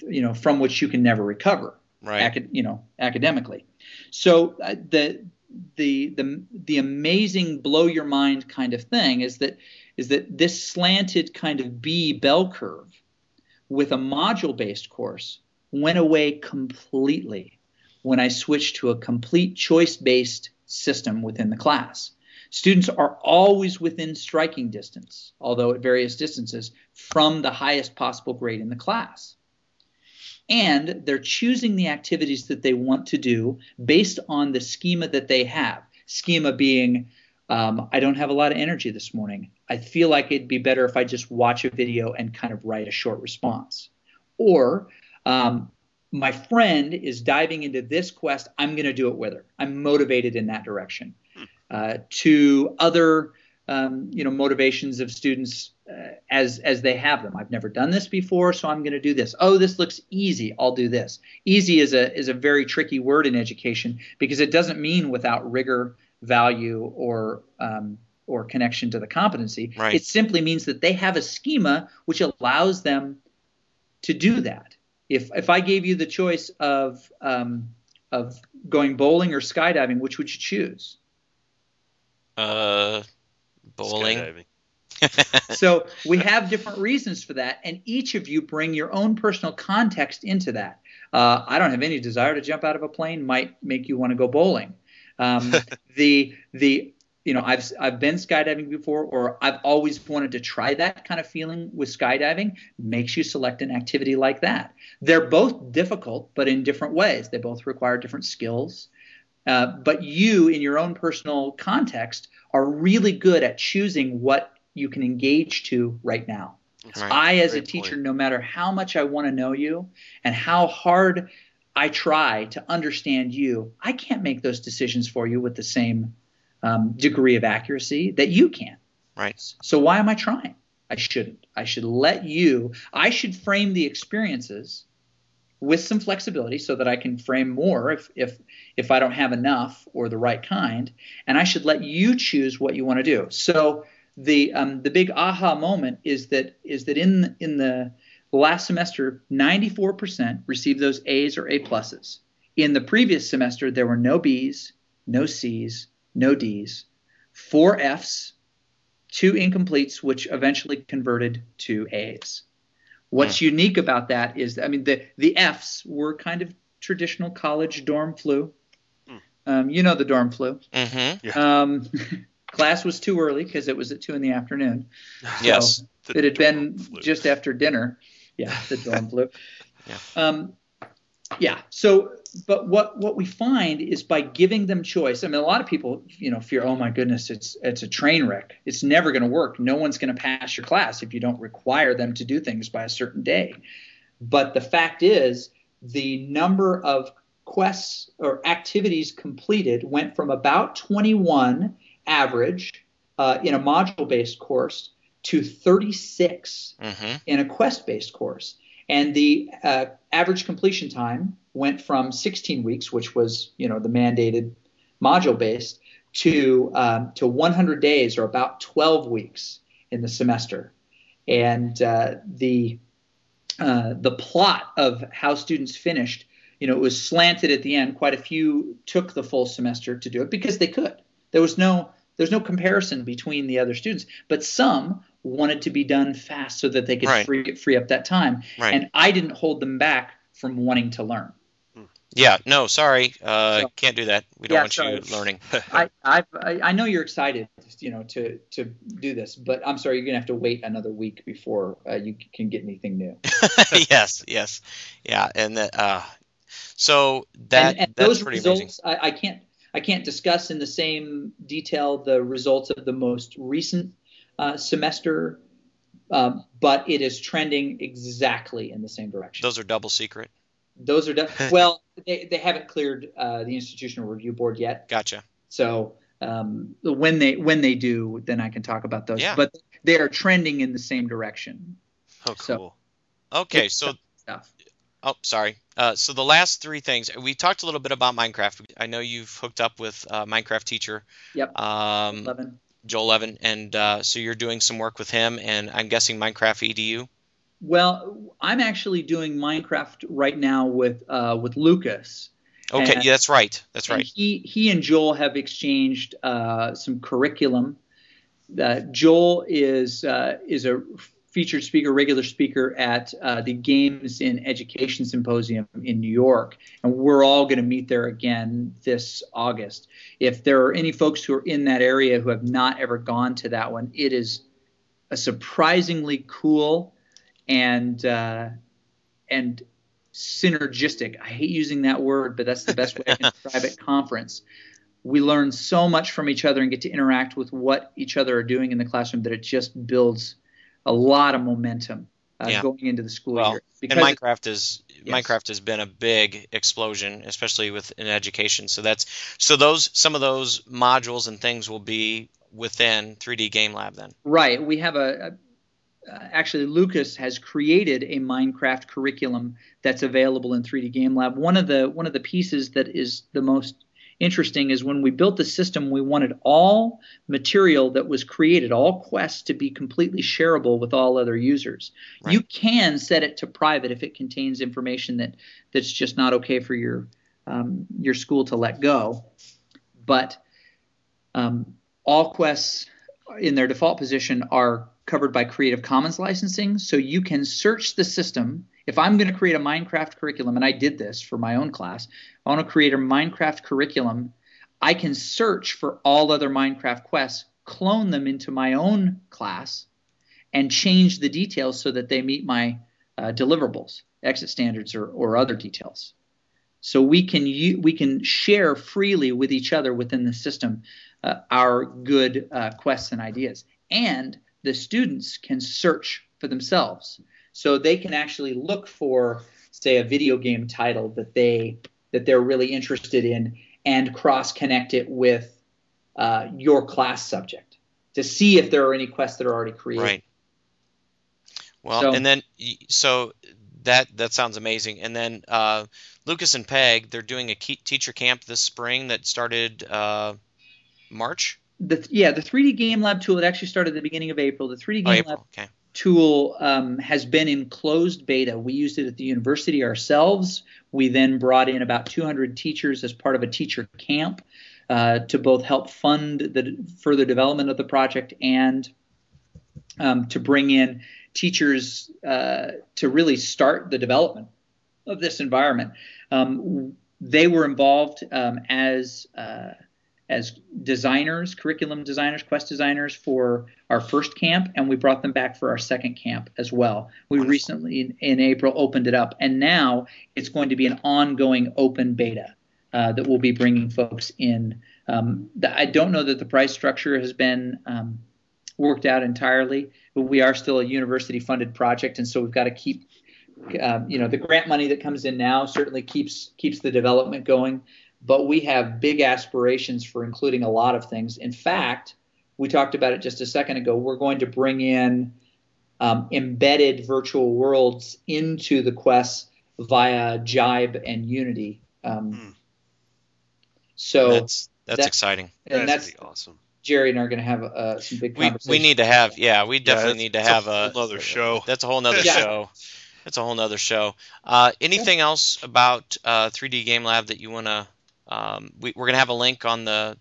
you know from which you can never recover Right. acad- you know academically so uh, the the the the amazing blow your mind kind of thing is that is that this slanted kind of B bell curve with a module based course went away completely when I switched to a complete choice based system within the class. Students are always within striking distance, although at various distances, from the highest possible grade in the class. And they're choosing the activities that they want to do based on the schema that they have. Schema being, um, I don't have a lot of energy this morning. I feel like it'd be better if I just watch a video and kind of write a short response. Or, um, my friend is diving into this quest. I'm going to do it with her. I'm motivated in that direction. Uh, to other, um, you know, motivations of students uh, as as they have them. I've never done this before, so I'm going to do this. Oh, this looks easy. I'll do this. Easy is a is a very tricky word in education because it doesn't mean without rigor, value, or um, or connection to the competency. Right. It simply means that they have a schema which allows them to do that. If if I gave you the choice of um, of going bowling or skydiving, which would you choose? Uh, bowling. Skydiving. so we have different reasons for that, and each of you bring your own personal context into that. Uh, I don't have any desire to jump out of a plane. Might make you want to go bowling. Um, the the you know I've I've been skydiving before, or I've always wanted to try that kind of feeling with skydiving. Makes you select an activity like that. They're both difficult, but in different ways. They both require different skills. Uh, but you, in your own personal context, are really good at choosing what you can engage to right now. Right. I, as a teacher, point. no matter how much I want to know you and how hard I try to understand you, I can't make those decisions for you with the same um, degree of accuracy that you can. Right. So why am I trying? I shouldn't. I should let you, I should frame the experiences with some flexibility so that I can frame more if if if I don't have enough or the right kind, and I should let you choose what you want to do. So the um, the big aha moment is that is that in in the last semester, 94% received those A's or A pluses. In the previous semester, there were no B's, no C's, no D's, four F's, two incompletes, which eventually converted to A's. What's unique about that is, I mean, the the F's were kind of traditional college dorm flu. Hmm. Um, you know the dorm flu. Mm-hmm. Um, class was too early because it was at two in the afternoon. Yes. It had been Flu. just after dinner. Yeah, the dorm flu. Yeah. Um, Yeah. So, but what what we find is by giving them choice. I mean, a lot of people, you know, fear, oh my goodness, it's it's a train wreck. It's never going to work. No one's going to pass your class if you don't require them to do things by a certain day. But the fact is, the number of quests or activities completed went from about 21 average uh, in a module-based course to 36 Mm-hmm. in a quest-based course and the uh, average completion time went from 16 weeks, which was you know the mandated module based, to um, to 100 days or about 12 weeks in the semester, and uh, the uh, the plot of how students finished, you know, it was slanted at the end. Quite a few took the full semester to do it because they could. There was no there's no comparison between the other students, but some wanted to be done fast so that they could Right. free, free up that time. Right. And I didn't hold them back from wanting to learn. Yeah. No, sorry. Uh, So- can't do that. We don't Yeah, want sorry. you learning. I, I I know you're excited, you know, to to do this, but I'm sorry, you're gonna have to wait another week before uh, you can get anything new. yes. Yes. Yeah. And that. Uh, so that and, and that's those pretty amazing. results, I, I can't I can't discuss in the same detail the results of the most recent uh, semester, um, but it is trending exactly in the same direction. Those are double secret. Those are de- well, they, they haven't cleared uh, the institutional review board yet. Gotcha. So um, when they when they do, then I can talk about those. Yeah. But they are trending in the same direction. Oh, So- cool. Okay. So Stuff. Oh, sorry. Uh, so the last three things we talked a little bit about Minecraft. I know you've hooked up with uh, Minecraft teacher Yep. um, Eleven. Joel Levin, and uh, so you're doing some work with him, and I'm guessing Minecraft EDU. Well, I'm actually doing Minecraft right now with uh, with Lucas. Okay, And- yeah, that's right. That's right. he he and Joel have exchanged uh, some curriculum. Uh, Joel is uh, is a featured speaker, regular speaker at uh, the Games in Education Symposium in New York, and we're all going to meet there again this August. If there are any folks who are in that area who have not ever gone to that one, it is a surprisingly cool and uh, and synergistic. I hate using that word, but that's the best way I can describe it. Conference. We learn so much from each other and get to interact with what each other are doing in the classroom that it just builds a lot of momentum uh, Yeah. going into the school Well, year. And Minecraft is Yes. Minecraft has been a big explosion, especially with in education. So that's so those some of those modules and things will be within 3D Game Lab then. Right. We have a, a uh, actually Lucas has created a Minecraft curriculum that's available in 3D Game Lab. One of the one of the pieces that is the most interesting is when we built the system, we wanted all material that was created, all quests to be completely shareable with all other users. Right. You can set it to private if it contains information that that's just not okay for your um, your school to let go. But um, all quests in their default position are covered by Creative Commons licensing, so you can search the system. If I'm going to create a Minecraft curriculum, and I did this for my own class, I want to create a Minecraft curriculum. I can search for all other Minecraft quests, clone them into my own class, and change the details so that they meet my uh, deliverables, exit standards, or, or other details. So we can u- we can share freely with each other within the system uh, our good uh, quests and ideas, and the students can search for themselves. So they can actually look for, say, a video game title that they that they're really interested in, and cross connect it with uh, your class subject to see if there are any quests that are already created. Right. Well, So- and then so that that sounds amazing. And then uh, Lucas and Peg, they're doing a teacher camp this spring that started uh, March. The, yeah, the 3D Game Lab tool it actually started at the beginning of April. The 3D Game Oh, Lab Okay. tool um, has been in closed beta. We used it at the university ourselves. We then brought in about 200 teachers as part of a teacher camp uh, to both help fund the further development of the project and um, to bring in teachers uh, to really start the development of this environment. Um, they were involved um, as uh, as designers, curriculum designers, quest designers for our first camp, and we brought them back for our second camp as well. We Wonderful. recently, in, in April, opened it up, and now it's going to be an ongoing open beta uh, that we'll be bringing folks in. Um, the, I don't know that the price structure has been um, worked out entirely, but we are still a university-funded project, and so we've got to keep um, you know the grant money that comes in now certainly keeps keeps the development going but we have big aspirations for including a lot of things in fact we talked about it just a second ago we're going to bring in um, embedded virtual worlds into the quest via Jibe and unity um, Hmm. so that's that's that- exciting. and That's that's awesome. jerry and I are going to have uh, some big We, conversations we need to have yeah we definitely that's- need to have a, whole nother show. That's a whole nother Yeah. show. That's a whole nother show. Uh, anything else about uh, 3D Game Lab that you want to? Um, we, we're gonna have a link on the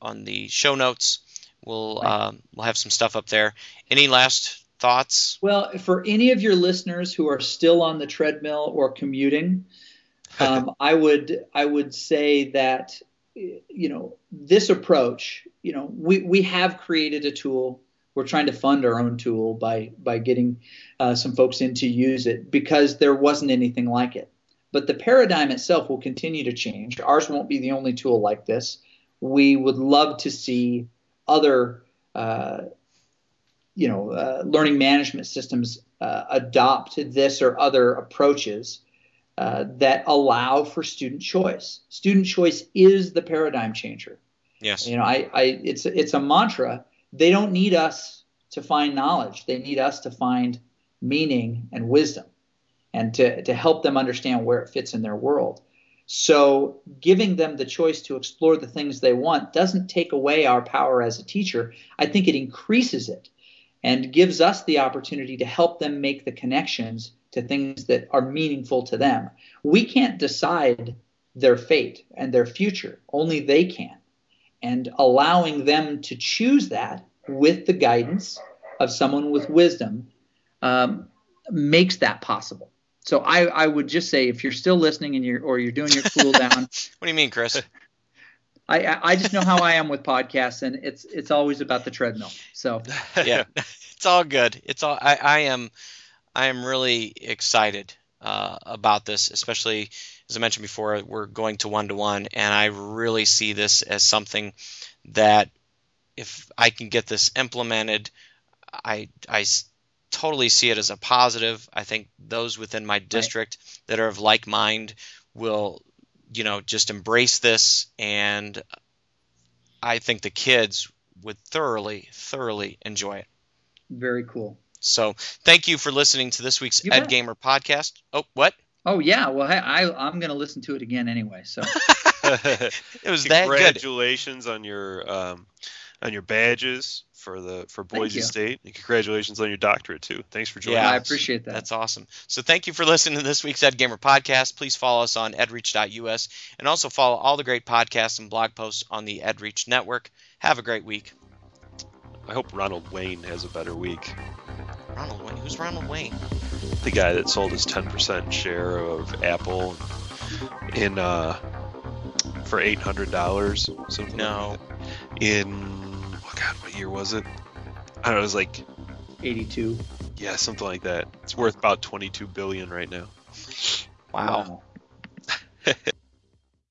on the show notes. We'll Right. um, we'll have some stuff up there. Any last thoughts? Well, for any of your listeners who are still on the treadmill or commuting, um, I would I would say that you know this approach. You know, we we have created a tool. We're trying to fund our own tool by by getting uh, some folks in to use it because there wasn't anything like it. But the paradigm itself will continue to change. Ours won't be the only tool like this. We would love to see other uh, you know, uh, learning management systems uh, adopt this or other approaches uh, that allow for student choice. Student choice is the paradigm changer. Yes. You know, I, I, it's it's a mantra. They don't need us to find knowledge. They need us to find meaning and wisdom, and to to help them understand where it fits in their world. So, giving them the choice to explore the things they want doesn't take away our power as a teacher. I think it increases it and gives us the opportunity to help them make the connections to things that are meaningful to them. We can't decide their fate and their future, only they can. And allowing them to choose that with the guidance of someone with wisdom um, makes that possible. So I, I would just say if you're still listening and you're or you're doing your cool down, What do you mean, Chris? I, I just know how I am with podcasts and it's it's always about the treadmill. So yeah, it's all good. It's all. I, I am. I am really excited uh, about this, especially as I mentioned before. We're going to one to one, and I really see this as something that if I can get this implemented, I I totally see it as a positive. I think those within my district that are of like mind will, you know, just embrace this, and I think the kids would thoroughly, thoroughly enjoy it. very cool. So thank you for listening to this week's You Ed bet. Gamer podcast. Oh, what? Oh yeah, well hey, I I'm gonna listen to it again anyway. So It was that good. congratulations on your um, on your badges for the for Boise. State, and congratulations on your doctorate too. Thanks for joining. Yeah. I appreciate that. That's awesome. So thank you for listening to this week's Ed Gamer podcast. Please follow us on edreach.us and also follow all the great podcasts and blog posts on the EdReach network. Have a great week. I hope Ronald Wayne has a better week. Ronald Wayne. Who's Ronald Wayne? The guy that sold his 10% share of Apple in uh, for eight hundred dollars. Something No. like that. In God, what year was it? I don't know. It was like 82. yeah, something like that. It's worth about 22 billion right now. Wow. wow.